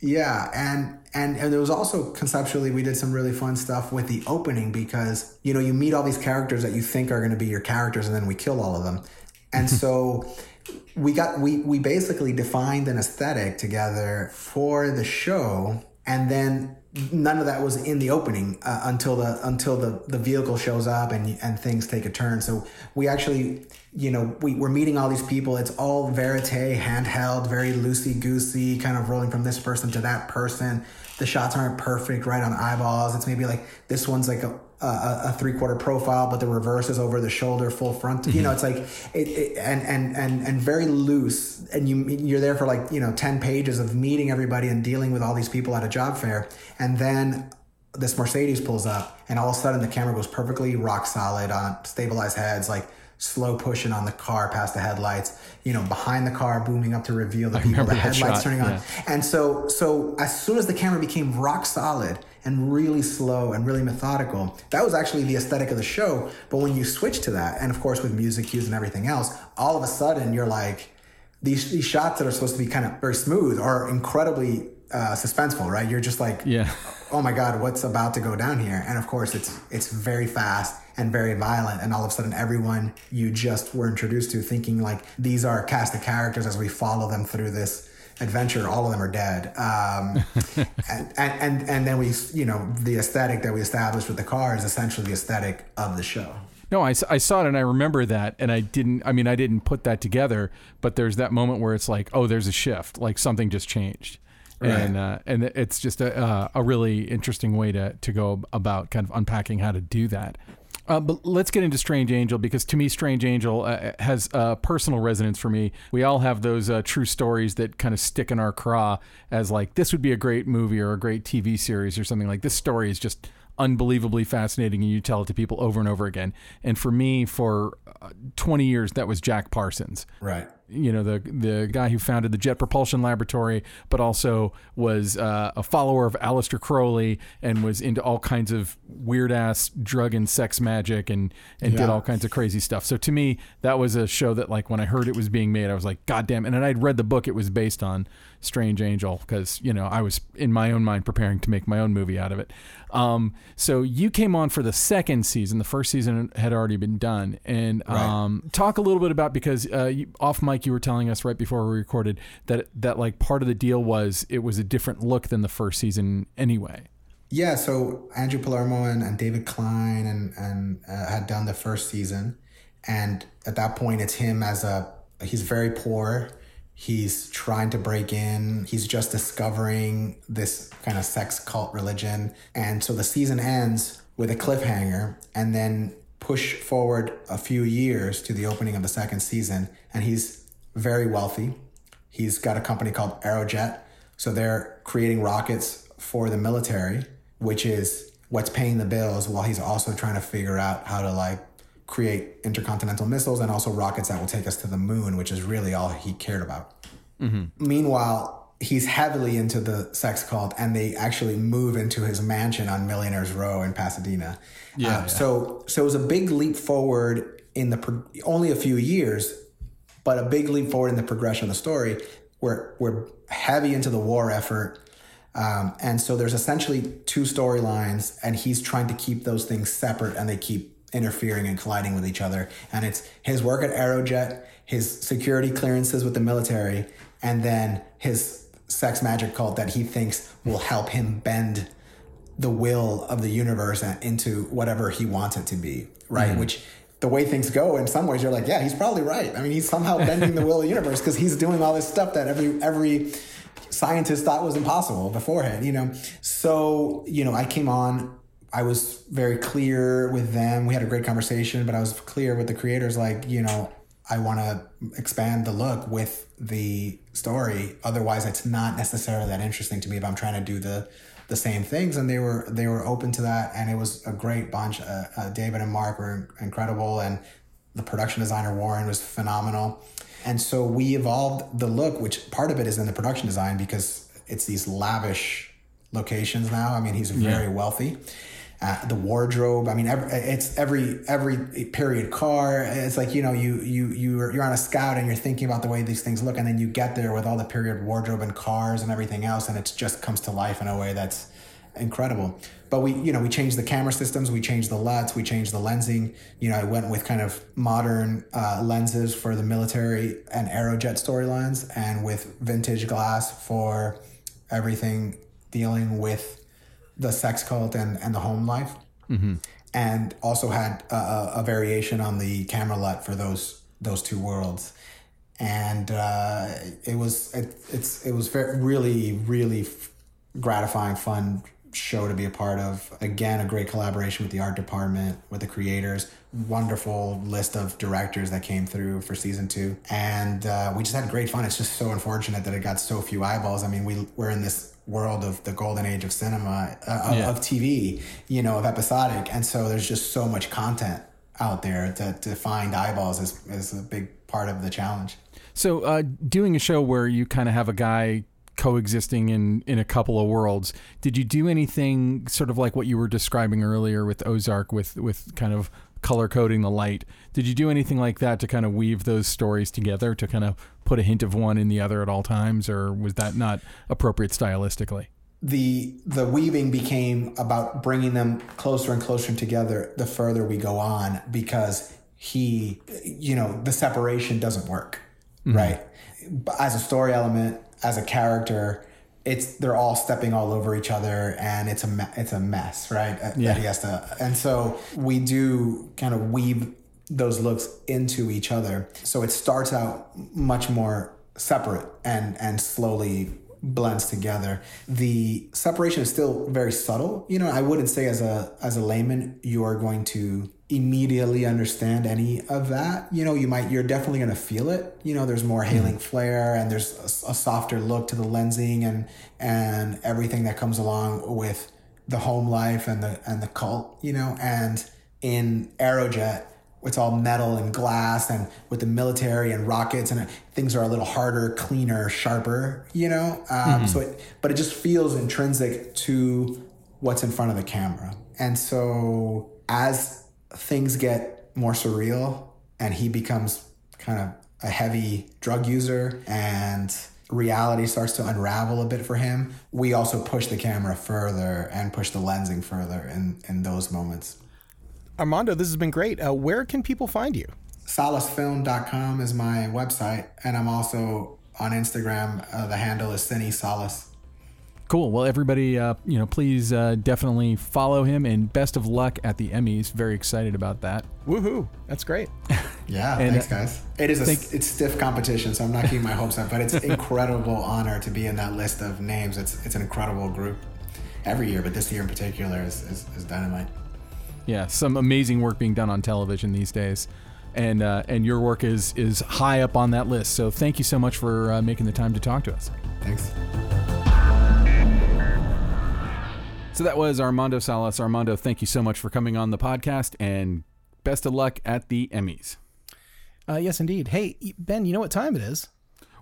Yeah, and and and there was also conceptually we did some really fun stuff with the opening because you know you meet all these characters that you think are going to be your characters and then we kill all of them, and <laughs> so we got we we basically defined an aesthetic together for the show, and then none of that was in the opening uh, until the until the the vehicle shows up and and things take a turn. So we actually you know, we, we're meeting all these people. It's all verite, handheld, very loosey goosey, kind of rolling from this person to that person. The shots aren't perfect, right on eyeballs. It's maybe like this one's like a, a, a three quarter profile, but the reverse is over the shoulder, full front. You know, it's like it, it and and and and very loose. And you you're there for like you know ten pages of meeting everybody and dealing with all these people at a job fair, and then this Mercedes pulls up, and all of a sudden the camera goes perfectly rock solid on stabilized heads, like slow pushing on the car past the headlights. You know, behind the car, booming up to reveal the people, the headlights shot, turning on. yeah. And so, so as soon as the camera became rock solid and really slow and really methodical, that was actually the aesthetic of the show. But when you switch to that, and of course with music cues and everything else, all of a sudden you're like, these these shots that are supposed to be kind of very smooth are incredibly uh, suspenseful, right? You're just like, Yeah. oh my god, what's about to go down here? And of course, it's it's very fast and very violent, and all of a sudden, everyone you just were introduced to, thinking like these are cast of characters as we follow them through this adventure, all of them are dead. Um, <laughs> and, and and and then we, you know, the aesthetic that we established with the car is essentially the aesthetic of the show. No, I saw it and I remember that, and I didn't. I mean, I didn't put that together. But there's that moment where it's like, oh, there's a shift, like something just changed, Right. and uh, and it's just a uh, a really interesting way to to go about kind of unpacking how to do that. Uh, but let's get into Strange Angel because to me, Strange Angel uh, has uh, personal resonance for me. We all have those uh, true stories that kind of stick in our craw as like this would be a great movie or a great TV series or something like this. Story is just unbelievably fascinating, and you tell it to people over and over again. And for me, for uh, 20 years, that was Jack Parsons Right. you know the the guy who founded the Jet Propulsion Laboratory, but also was uh, a follower of Aleister Crowley and was into all kinds of weird ass drug and sex magic and and did all kinds of crazy stuff. So to me, that was a show that like when I heard it was being made, I was like, God damn! And then I'd read the book it was based on, Strange Angel, because you know I was in my own mind preparing to make my own movie out of it. Um, so you came on for the second season. The first season had already been done, and um, talk a little bit about because uh, you, off mic you were telling us right before we recorded that that like part of the deal was it was a different look than the first season anyway. Yeah, so Andrew Palermo and, and David Klein and and uh, had done the first season, and at that point, it's him as a he's very poor. He's trying to break in. He's just discovering this kind of sex cult religion, and so the season ends with a cliffhanger, and then push forward a few years to the opening of the second season, and he's very wealthy. He's got a company called Aerojet. So they're creating rockets for the military, which is what's paying the bills while he's also trying to figure out how to like create intercontinental missiles and also rockets that will take us to the moon, which is really all he cared about. Meanwhile, he's heavily into the sex cult and they actually move into his mansion on Millionaires Row in Pasadena. Yeah, Uh, yeah. So so it was a big leap forward in the pro- only a few years, but a big leap forward in the progression of the story. We're we're heavy into the war effort. Um, and so there's essentially two storylines, and he's trying to keep those things separate, and they keep interfering and colliding with each other. And it's his work at Aerojet, his security clearances with the military, and then his sex magic cult that he thinks will help him bend the will of the universe into whatever he wants it to be, right? Mm-hmm. Which the way things go, in some ways, you're like, yeah, he's probably right. I mean, he's somehow bending the will of the universe because he's doing all this stuff that every every scientist thought was impossible beforehand, you know. So, you know, I came on. I was very clear with them. We had a great conversation, but I was clear with the creators, like, you know, I want to expand the look with the story. Otherwise, it's not necessarily that interesting to me if I'm trying to do the the same things. And they were they were open to that, and it was a great bunch. Uh, uh, David and Mark were incredible, and the production designer Warren was phenomenal. And so we evolved the look, which part of it is in the production design because it's these lavish locations now. I mean, he's very wealthy. Uh, the wardrobe. I mean, every, it's every every period car. It's like you know, you you you are, you're on a scout and you're thinking about the way these things look, and then you get there with all the period wardrobe and cars and everything else, and it just comes to life in a way that's incredible. But we, you know, we changed the camera systems, we changed the LUTs, we changed the lensing. You know, I went with kind of modern uh, lenses for the military and Aerojet storylines, and with vintage glass for everything dealing with the sex cult and, and the home life. And also had a, a, variation on the camera LUT for those those two worlds. And uh, it was it, it's it was very, really really gratifying, fun show to be a part of. Again, a great collaboration with the art department, with the creators. Wonderful list of directors that came through for season two, and uh, we just had great fun. It's just so unfortunate that it got so few eyeballs. I mean, we we're in this world of the golden age of cinema, uh, of, Yeah. of TV, you know, of episodic, and so there's just so much content out there to, to find eyeballs is, is a big part of the challenge. So, uh, doing a show where you kind of have a guy coexisting in in a couple of worlds, did you do anything sort of like what you were describing earlier with Ozark, with with kind of color coding the light. Did you do anything like that to kind of weave those stories together to kind of put a hint of one in the other at all times, or was that not appropriate stylistically? the the weaving became about bringing them closer and closer together the further we go on because he you know the separation doesn't work mm-hmm. right as a story element as a character it's they're all stepping all over each other and it's a it's a mess right yeah. that he has to and so we do kind of weave those looks into each other so it starts out much more separate and and slowly blends together. The separation is still very subtle. You know, I wouldn't say as a as a layman you are going to immediately understand any of that. You know, you might you're definitely going to feel it. You know, there's more hailing mm. flare and there's a, a softer look to the lensing and and everything that comes along with the home life and the and the cult, you know, and in Aerojet it's all metal and glass and with the military and rockets and things are a little harder cleaner sharper you know? Um, mm-hmm. so it but it just feels intrinsic to what's in front of the camera. And so as things get more surreal and he becomes kind of a heavy drug user and reality starts to unravel a bit for him we also push the camera further and push the lensing further in in those moments Armando, this has been great. Uh, where can people find you? Salasfilm.com is my website, and I'm also on Instagram. Uh, the handle is Cine Salas. Cool. Well, everybody, uh, you know, please uh, definitely follow him, and best of luck at the Emmys. Very excited about that. Woohoo! That's great. <laughs> yeah, and, thanks, guys. It is a think, it's stiff competition, so I'm not keeping my hopes up, but it's <laughs> incredible honor to be in that list of names. It's it's an incredible group every year, but this year in particular is, is, is dynamite. Yeah, some amazing work being done on television these days, and uh, and your work is is high up on that list. So thank you so much for uh, making the time to talk to us. Thanks. So that was Armando Salas. Armando, thank you so much for coming on the podcast, and best of luck at the Emmys. Uh, yes, indeed. Hey, Ben, you know what time it is?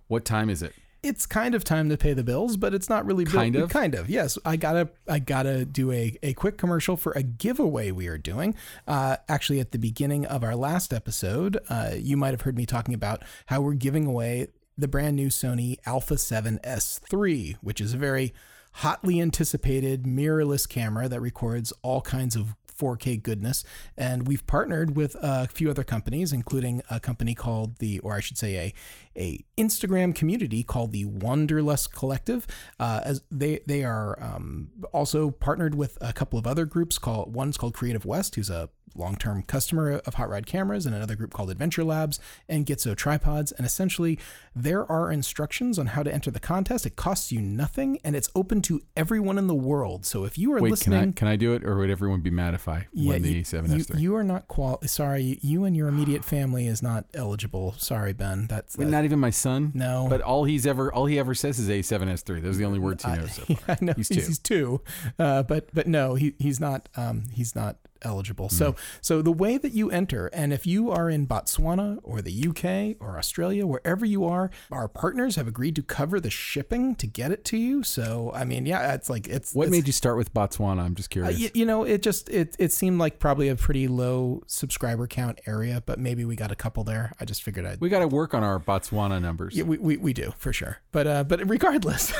What time is it? It's kind of time to pay the bills, but it's not really kind of. Kind of, yes. I gotta, I gotta do a, a quick commercial for a giveaway we are doing. Uh, actually, at the beginning of our last episode, uh, you might have heard me talking about how we're giving away the brand new Sony Alpha 7S 3, which is a very hotly anticipated mirrorless camera that records all kinds of 4K goodness. And we've partnered with a few other companies, including a company called the, or I should say, a a Instagram community called the Wanderlust Collective. Uh, as they they are um, also partnered with a couple of other groups called one's called Creative West, who's a long-term customer of Hot Rod cameras, and another group called Adventure Labs and Gitzo tripods. And essentially, there are instructions on how to enter the contest. It costs you nothing, and it's open to everyone in the world. So if you are Wait, listening, can I, can I do it, or would everyone be mad if I yeah, win the A7S3? You, you, are not qual. Sorry, you and your immediate family is not eligible. Sorry, Ben. That's that, not even my son. No, but all he's ever all he ever says is A7S3. Those are the only words he knows. So <laughs> far. I know he's, he's two. He's two, uh, but but no, he he's not. Um, he's not eligible. Mm. So so the way that you enter, and if you are in Botswana or the UK or Australia, wherever you are, our partners have agreed to cover the shipping to get it to you. So I mean, yeah, it's like it's. What it's, made you start with Botswana? I'm just curious. Uh, you, you, know, it just it it seemed like probably a pretty low subscriber count area, but maybe we got a couple there. I just figured I'd. We got to work on our Botswana numbers. Yeah, we, we, we do for sure. But uh, but regardless,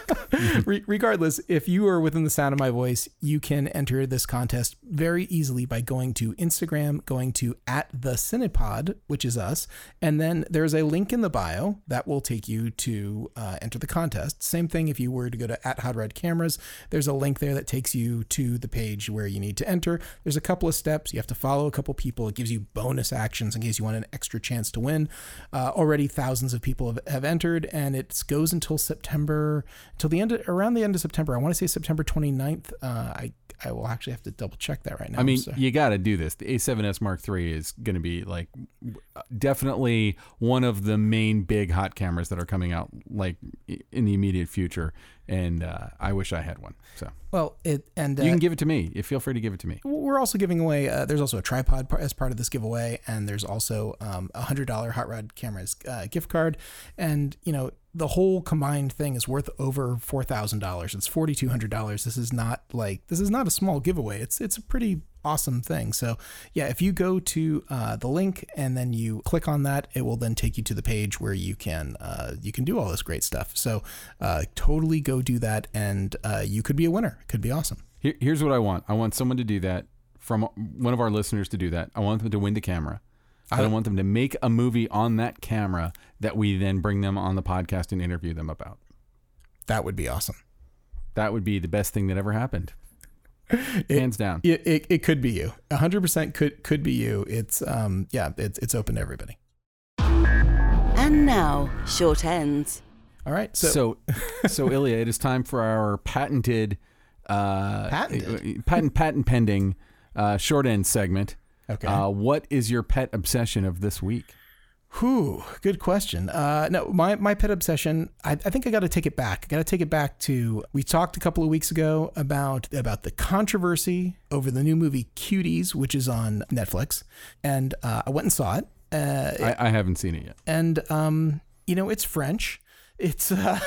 <laughs> <laughs> regardless, if you are within the sound of my voice, you can enter this contest very easily by going to Instagram, going to at the Cinepod, which is us, and then there's a link in the bio that will take you to uh, enter the contest. Same thing if you were to go to at Hot Rod Cameras, there's a link there that takes you to the page where you need to enter. There's a couple of steps. You have to follow a couple people. It gives you bonus actions in case you want an extra chance to win. Uh, already thousands of people have, have entered, and it goes until September, until the end, of, around the end of September. I want to say September 29th. Uh, I I will actually have to double check that right now. I mean, so. you got to do this. The A7S Mark III is going to be like definitely one of the main big hot cameras that are coming out like in the immediate future and uh, I wish I had one. So well, it and uh, you can give it to me. You feel free to give it to me. We're also giving away. Uh, there's also a tripod as part of this giveaway, and there's also um, a hundred dollar Hot Rod Cameras uh, gift card, and you know the whole combined thing is worth over four thousand dollars. It's forty two hundred dollars. This is not like this is not a small giveaway. It's it's a pretty awesome thing. So yeah, if you go to uh, the link and then you click on that, it will then take you to the page where you can uh, you can do all this great stuff. So uh, totally go do that, and uh, you could be a winner. It could be awesome. Here, here's what I want. I want someone to do that from one of our listeners to do that. I want them to win the camera. I don't want them to make a movie on that camera that we then bring them on the podcast and interview them about. That would be awesome. That would be the best thing that ever happened. <laughs> Hands down. It, it, it could be you. 100% could could be you. It's um yeah, it's it's open to everybody. And now, short ends. All right. So, So, <laughs> so, Ilya, it is time for our patented, uh, Patented? patent, patent pending, uh, short end segment. Okay. Uh, what is your pet obsession of this week? Whew, good question. Uh, no, my, my pet obsession. I, I think I got to take it back. I got to take it back to we talked a couple of weeks ago about about the controversy over the new movie Cuties, which is on Netflix, and uh, I went and saw it. Uh, I, I haven't seen it yet. and um, you know, it's French. It's uh,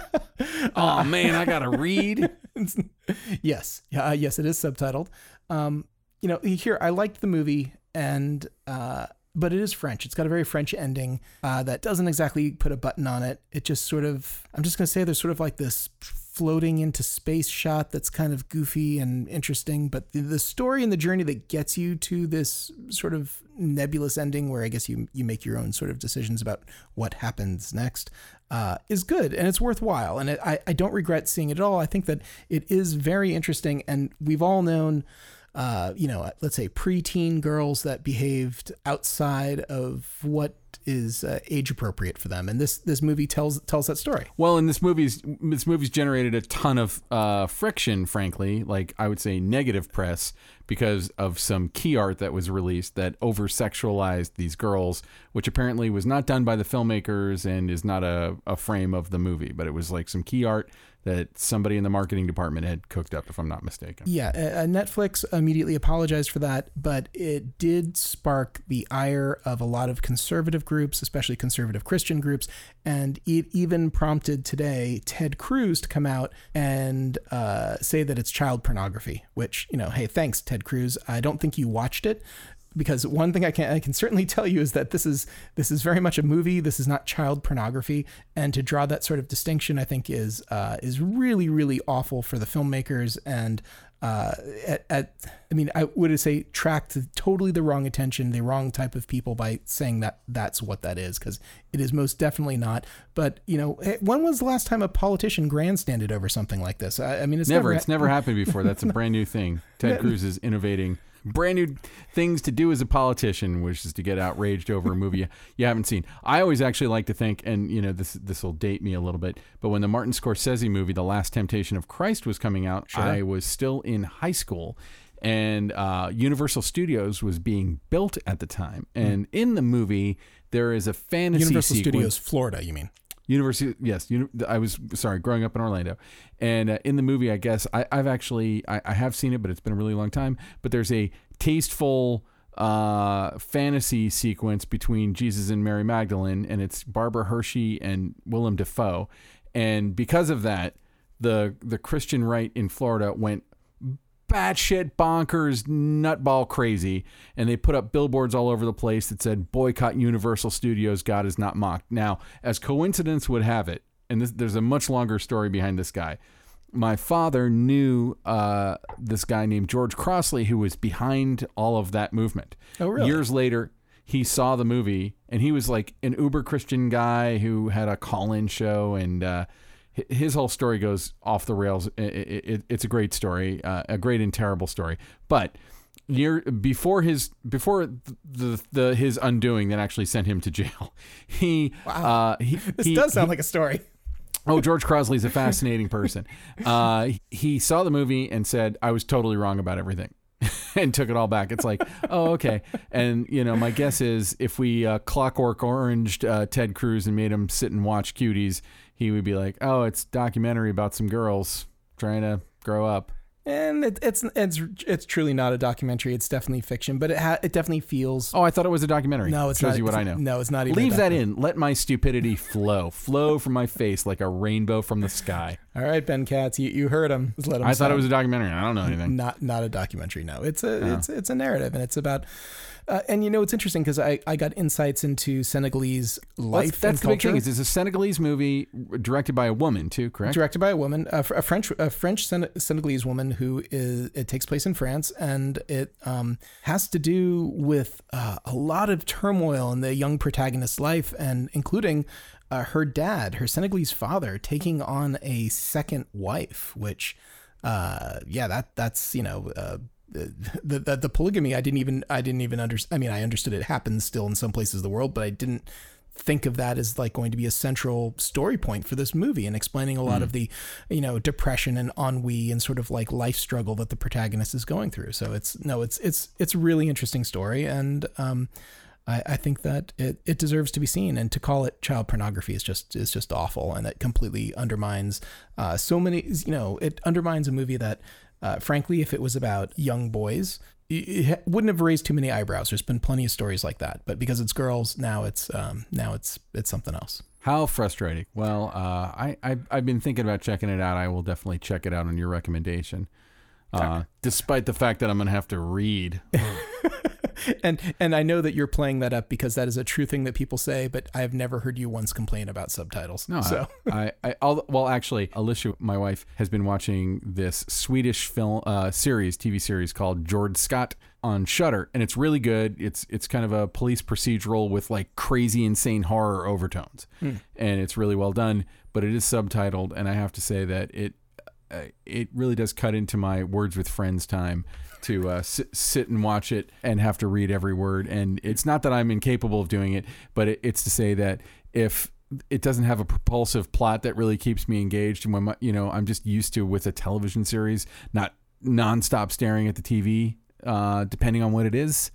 <laughs> Oh man, I gotta read. <laughs> yes, yeah, uh, yes, it is subtitled. Um, you know, here I liked the movie, and uh, but it is French. It's got a very French ending uh, that doesn't exactly put a button on it. It just sort of, I'm just gonna say, there's sort of like this floating into space shot that's kind of goofy and interesting, but the, the story and the journey that gets you to this sort of nebulous ending, where I guess you you make your own sort of decisions about what happens next, uh, is good and it's worthwhile. And it, I I don't regret seeing it at all. I think that it is very interesting, and we've all known uh, you know, let's say preteen girls that behaved outside of what is uh, age appropriate for them, and this this movie tells tells that story. Well, and this movie's this movie's generated a ton of uh, friction, frankly. Like I would say, negative press because of some key art that was released that over sexualized these girls, which apparently was not done by the filmmakers and is not a, a frame of the movie, but it was like some key art that somebody in the marketing department had cooked up, if I'm not mistaken. Yeah, uh, Netflix immediately apologized for that, but it did spark the ire of a lot of conservative groups, especially conservative Christian groups, and it even prompted today Ted Cruz to come out and uh, say that it's child pornography. Which you know, hey, thanks Ted Cruz. I don't think you watched it. Because one thing I can I can certainly <laughs> tell you is that this is this is very much a movie. This is not child pornography, and to draw that sort of distinction, I think is uh, is really really awful for the filmmakers and uh, at, at I mean I would say tracked totally the wrong attention, the wrong type of people by saying that that's what that is because it is most definitely not. But you know, eh, when was the last time a politician grandstanded over something like this? I, I mean, it's never, never it's never <laughs> happened before. That's a brand new thing. Ted Cruz is innovating brand new things to do as a politician, which is to get outraged over a movie you, haven't seen. I always actually like to think, and you know, this this will date me a little bit, but when the Martin Scorsese movie, The Last Temptation of Christ, was coming out, I was still in high school. And uh, Universal Studios was being built at the time, and in the movie there is a fantasy Universal sequence. Studios Florida. You mean? University, yes. Uni- I was sorry, growing up in Orlando, and uh, in the movie, I guess I, I've actually I, I have seen it, but it's been a really long time. But there's a tasteful uh, fantasy sequence between Jesus and Mary Magdalene, and it's Barbara Hershey and Willem Dafoe, and because of that, the the Christian right in Florida went batshit bonkers, nutball crazy, and they put up billboards all over the place that said "Boycott Universal Studios. God is not mocked." Now, as coincidence would have it, and this, there's a much longer story behind this guy. My father knew uh, this guy named George Crossley, who was behind all of that movement. Oh, really? Years later, he saw the movie, and he was like an uber Christian guy who had a call-in show and. Uh, his whole story goes off the rails. I- I- it- it's a great story, uh, a great and terrible story. But year before his before the, the his undoing that actually sent him to jail, <laughs> he uh, he, <laughs> This he- does sound he- like a story. Oh, George <laughs> Crossley's a fascinating person. Uh, he saw the movie and said, "I was totally wrong about everything." and took it all back. It's like, oh, okay. And you know, my guess is if we uh, clockwork oranged uh, Ted Cruz and made him sit and watch cuties, he would be like, oh, it's documentary about some girls trying to grow up. And it, it's it's it's truly not a documentary. It's definitely fiction, but it ha- it definitely feels. Oh, I thought it was a documentary. no, it's shows not. you what I know. No, it's not even. Leave that in. Let my stupidity flow, flow from my face like a rainbow from the sky. <laughs> All right, Ben Katz, you, you heard him. Just let him I thought it was a documentary. I don't know anything. not not a documentary. No, it's a it's it's a narrative, and it's about. Uh, and you know it's interesting because I, I got insights into Senegalese life That's, that's the big thing. Is it's a Senegalese movie directed by a woman too, correct? directed by a woman, a, a French a French Sen- Senegalese woman who is it takes place in France, and it um, has to do with uh, a lot of turmoil in the young protagonist's life, and including uh, her dad, her Senegalese father, taking on a second wife, which. Uh, yeah, that that's you know uh, <laughs> the, the the polygamy. I didn't even I didn't even understand. I mean, I understood it happens still in some places of the world, but I didn't think of that as like going to be a central story point for this movie and explaining a lot of the you know depression and ennui and sort of like life struggle that the protagonist is going through so it's no it's it's it's a really interesting story and um I, I think that it, it deserves to be seen, and to call it child pornography is just is just awful, and it completely undermines uh, so many. You know, it undermines a movie that, uh, frankly, if it was about young boys, it- wouldn't have raised too many eyebrows. There's been plenty of stories like that, but because it's girls, now it's um, now it's it's something else. How frustrating. Well, uh, I, I I've been thinking about checking it out. I will definitely check it out on your recommendation. Uh, despite the fact that I'm gonna have to read. <laughs> and and I know that you're playing that up because that is a true thing that people say, but I have never heard you once complain about subtitles. No, so I, I, I well, actually, Alicia, my wife, has been watching this Swedish film uh, series, TV series called Jordskott on Shudder, and it's really good. It's it's kind of a police procedural with like crazy, insane horror overtones, and it's really well done. But it is subtitled, and I have to say that it uh, it really does cut into my words with friends time to uh, sit, sit and watch it and have to read every word. And it's not that I'm incapable of doing it, but it, it's to say that if it doesn't have a propulsive plot that really keeps me engaged, and when my, you know I'm just used to with a television series, not nonstop staring at the TV, uh, depending on what it is.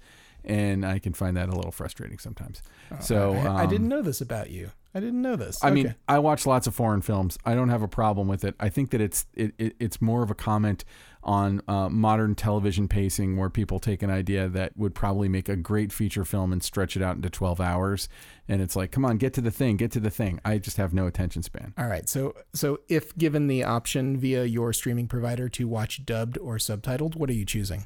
And I can find that a little frustrating sometimes. so I, I um, didn't know this about you. I didn't know this. I mean, I watch lots of foreign films. I don't have a problem with it. I think that it's it, it it's more of a comment on uh, modern television pacing, where people take an idea that would probably make a great feature film and stretch it out into twelve hours, and it's like, come on, get to the thing, get to the thing. I just have no attention span. All right. So so if given the option via your streaming provider to watch dubbed or subtitled, what are you choosing?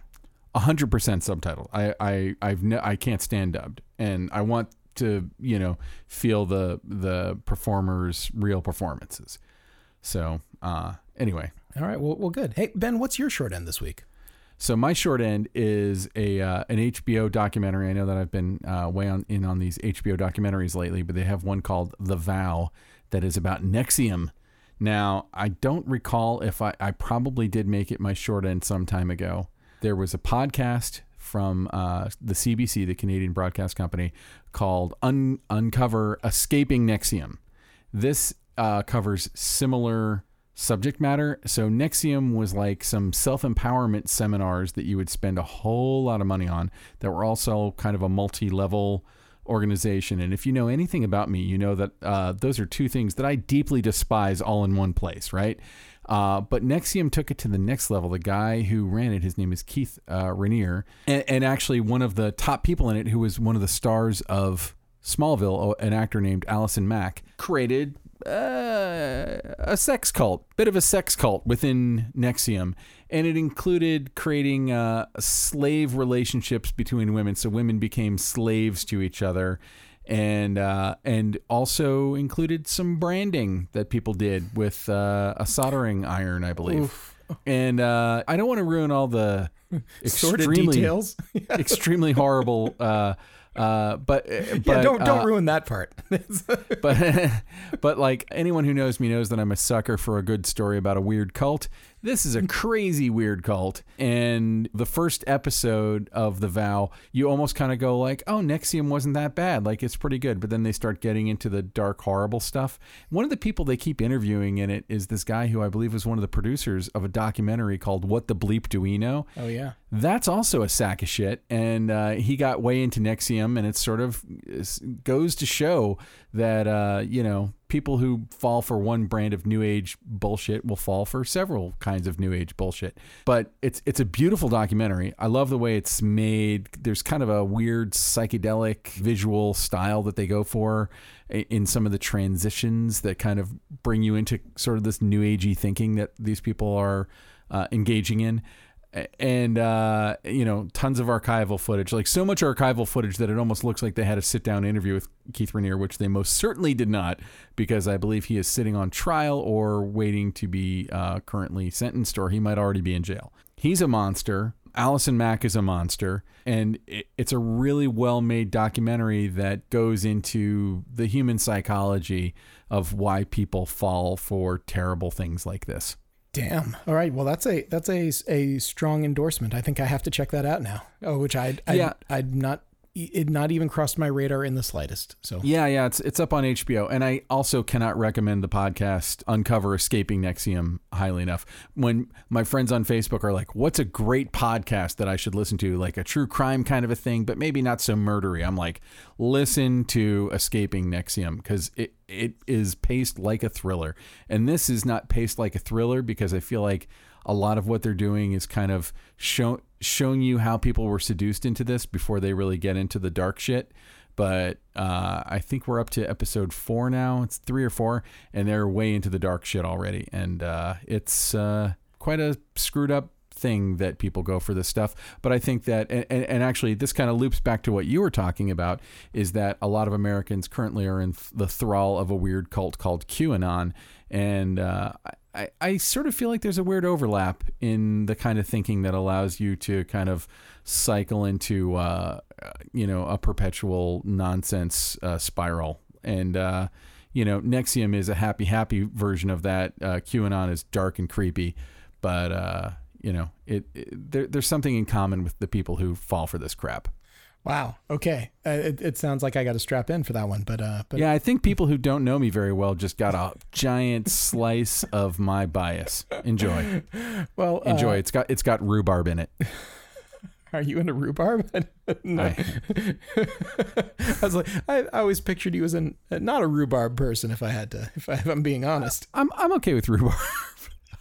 hundred percent subtitled. I I I've ne- I can't stand dubbed, and I want to you know feel the the performers' real performances. So uh, anyway, All right. Well, well, good. Hey Ben, what's your short end this week? So my short end is a uh, an HBO documentary. I know that I've been uh, way on in on these HBO documentaries lately, but they have one called The Vow that is about NXIVM. Now I don't recall if I I probably did make it my short end some time ago. There was a podcast from uh, the CBC, the Canadian Broadcast Company, called Un- Uncover Escaping NXIVM. This uh, covers similar subject matter. So NXIVM was like some self-empowerment seminars that you would spend a whole lot of money on that were also kind of a multi-level organization. And if you know anything about me, you know that uh, those are two things that I deeply despise all in one place, right? Uh, but NXIVM took it to the next level. The guy who ran it, his name is Keith uh, Raniere, and, and actually one of the top people in it, who was one of the stars of Smallville, an actor named Allison Mack, created uh, a sex cult, bit of a sex cult within NXIVM, and it included creating uh, slave relationships between women. So women became slaves to each other, and uh, and also included some branding that people did with uh, a soldering iron, I believe. And uh, I don't want to ruin all the <laughs> extremely details. <laughs> extremely horrible. Uh, uh, but <laughs> but yeah, don't don't uh, ruin that part. <laughs> but <laughs> but like anyone who knows me knows that I'm a sucker for a good story about a weird cult. This is a crazy weird cult, and the first episode of the Vow, you almost kind of go like, "Oh, NXIVM wasn't that bad. Like it's pretty good." But then they start getting into the dark, horrible stuff. One of the people they keep interviewing in it is this guy who I believe was one of the producers of a documentary called "What the Bleep Do We Know." oh yeah. That's also a sack of shit, and uh, he got way into NXIVM, and it sort of goes to show that uh, you know people who fall for one brand of new age bullshit will fall for several kinds of new age bullshit. But it's it's a beautiful documentary. I love the way it's made. There's kind of a weird psychedelic visual style that they go for in some of the transitions that kind of bring you into sort of this new agey thinking that these people are uh, engaging in and uh, you know tons of archival footage like so much archival footage that it almost looks like they had a sit down interview with keith raniere which they most certainly did not because i believe he is sitting on trial or waiting to be uh, currently sentenced or he might already be in jail. He's a monster. Allison mack is a monster. And it's a really well made documentary that goes into the human psychology of why people fall for terrible things like this Damn. All right. Well, that's a that's a a strong endorsement. I think I have to check that out now. Oh, which I yeah I'd not it not even crossed my radar in the slightest. So yeah, yeah, it's it's up on HBO, and I also cannot recommend the podcast Uncover Escaping NXIVM" highly enough. When my friends on Facebook are like, "What's a great podcast that I should listen to?" Like a true crime kind of a thing, but maybe not so murdery. I'm like, listen to Escaping NXIVM" because it it is paced like a thriller, and this is not paced like a thriller because I feel like a lot of what they're doing is kind of show, showing you how people were seduced into this before they really get into the dark shit. But uh, I think we're up to episode four now. It's three or four, and they're way into the dark shit already. And uh, it's uh, quite a screwed up thing that people go for this stuff. But I think that, and, and actually, this kind of loops back to what you were talking about, is that a lot of Americans currently are in the thrall of a weird cult called QAnon. And uh, I, I sort of feel like there's a weird overlap in the kind of thinking that allows you to kind of cycle into, uh, you know, a perpetual nonsense uh, spiral. And, uh, you know, NXIVM is a happy, happy version of that. Uh, QAnon is dark and creepy, but, uh, you know, it, it there, there's something in common with the people who fall for this crap. Wow. Okay. Uh, it, it sounds like I got to strap in for that one, but uh, but yeah, I think people who don't know me very well just got a giant slice of my bias. Enjoy. <laughs> Well, enjoy. Uh, it's got it's got rhubarb in it. <laughs> Are you into rhubarb? <laughs> no. I, I, was like, I, I, always pictured you as an not a rhubarb person. If I had to, if, I, am being honest, I'm I'm okay with rhubarb.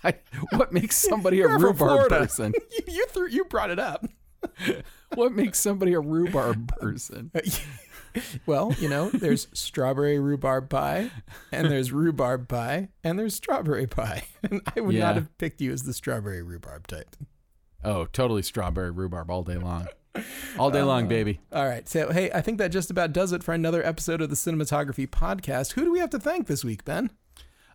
I, what makes <laughs> somebody a rhubarb person? <laughs> you you, threw, you brought it up. <laughs> what makes somebody a rhubarb person? well, you know, there's strawberry rhubarb pie, and there's rhubarb pie, and there's strawberry pie. And I would yeah. not have picked you as the strawberry rhubarb type. Oh, totally strawberry rhubarb all day long. All day uh, long, baby. All right. So, hey, I think that just about does it for another episode of the Cinematography Podcast. Who do we have to thank this week, Ben?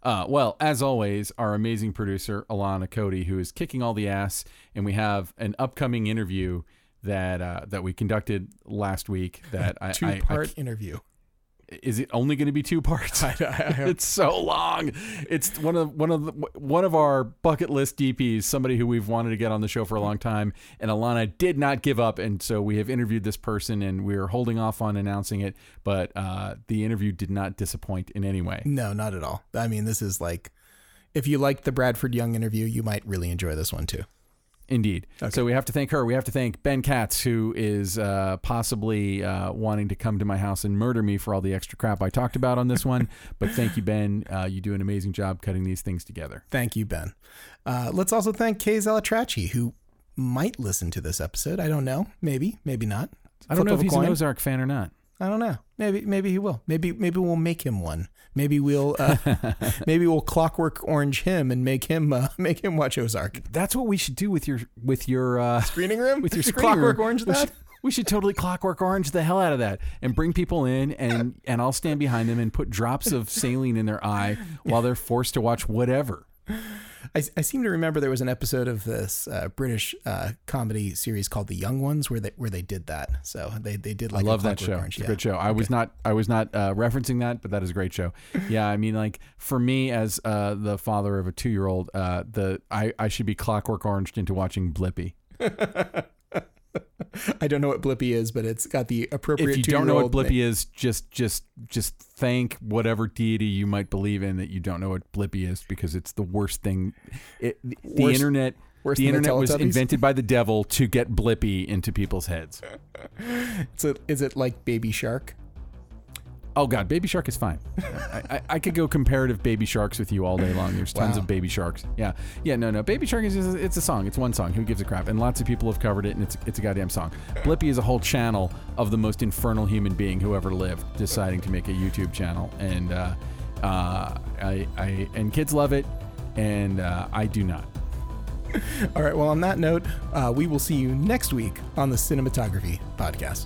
Uh, well, as always, our amazing producer, Alana Cody, who is kicking all the ass, and we have an upcoming interview that uh, that we conducted last week. That <laughs> I two part interview. Is it only going to be two parts? <laughs> I, I, it's so long. It's one of one of the, one of our bucket list DPs, somebody who we've wanted to get on the show for a long time, and Alana did not give up, and so we have interviewed this person, and we are holding off on announcing it. But uh, the interview did not disappoint in any way. No, not at all. I mean, this is like, if you liked the Bradford Young interview, you might really enjoy this one too. Indeed. Okay. So we have to thank her. We have to thank Ben Katz, who is uh, possibly uh, wanting to come to my house and murder me for all the extra crap I talked about on this one. <laughs> but thank you, Ben. Uh, you do an amazing job cutting these things together. Thank you, Ben. Uh, let's also thank Kay Zalatrachi, who might listen to this episode. I don't know. Maybe, maybe not. I don't know if he's coin. an Ozark fan or not. I don't know. Maybe maybe he will. Maybe maybe we'll make him one. Maybe we'll uh, <laughs> maybe we'll clockwork orange him and make him uh, <laughs> make him watch Ozark. That's what we should do with your with your uh, screening room with your <laughs> clockwork room. orange that. We should, we should totally clockwork orange the hell out of that and bring people in and and I'll stand behind them and put drops of saline in their eye while they're forced to watch whatever. I, I seem to remember there was an episode of this uh, British uh, comedy series called The Young Ones where they where they did that. So they, they did like I love that show. Orange. It's yeah. a good show. I okay. was not I was not uh, referencing that, but that is a great show. <laughs> yeah, I mean like for me as uh, the father of a two year old, uh, the I, I should be clockwork oranged into watching Blippi. <laughs> <laughs> I don't know what Blippi is, but it's got the appropriate. If you don't know what Blippi name. is, just just just thank whatever deity you might believe in that you don't know what Blippi is because it's the worst thing. It, the worst, internet. Worse the internet was invented by the devil to get Blippi into people's heads. <laughs> so is it like Baby Shark? Oh God, Baby Shark is fine. I, I, I could go comparative Baby Sharks with you all day long. There's tons Wow. of Baby Sharks. Yeah, yeah, no, no. Baby Shark is just, it's a song. It's one song. Who gives a crap? And lots of people have covered it, and it's it's a goddamn song. Blippi is a whole channel of the most infernal human being who ever lived, deciding to make a YouTube channel, and uh, uh, I, I and kids love it, and uh, I do not. <laughs> All right. Well, on that note, uh, we will see you next week on the Cinematography Podcast.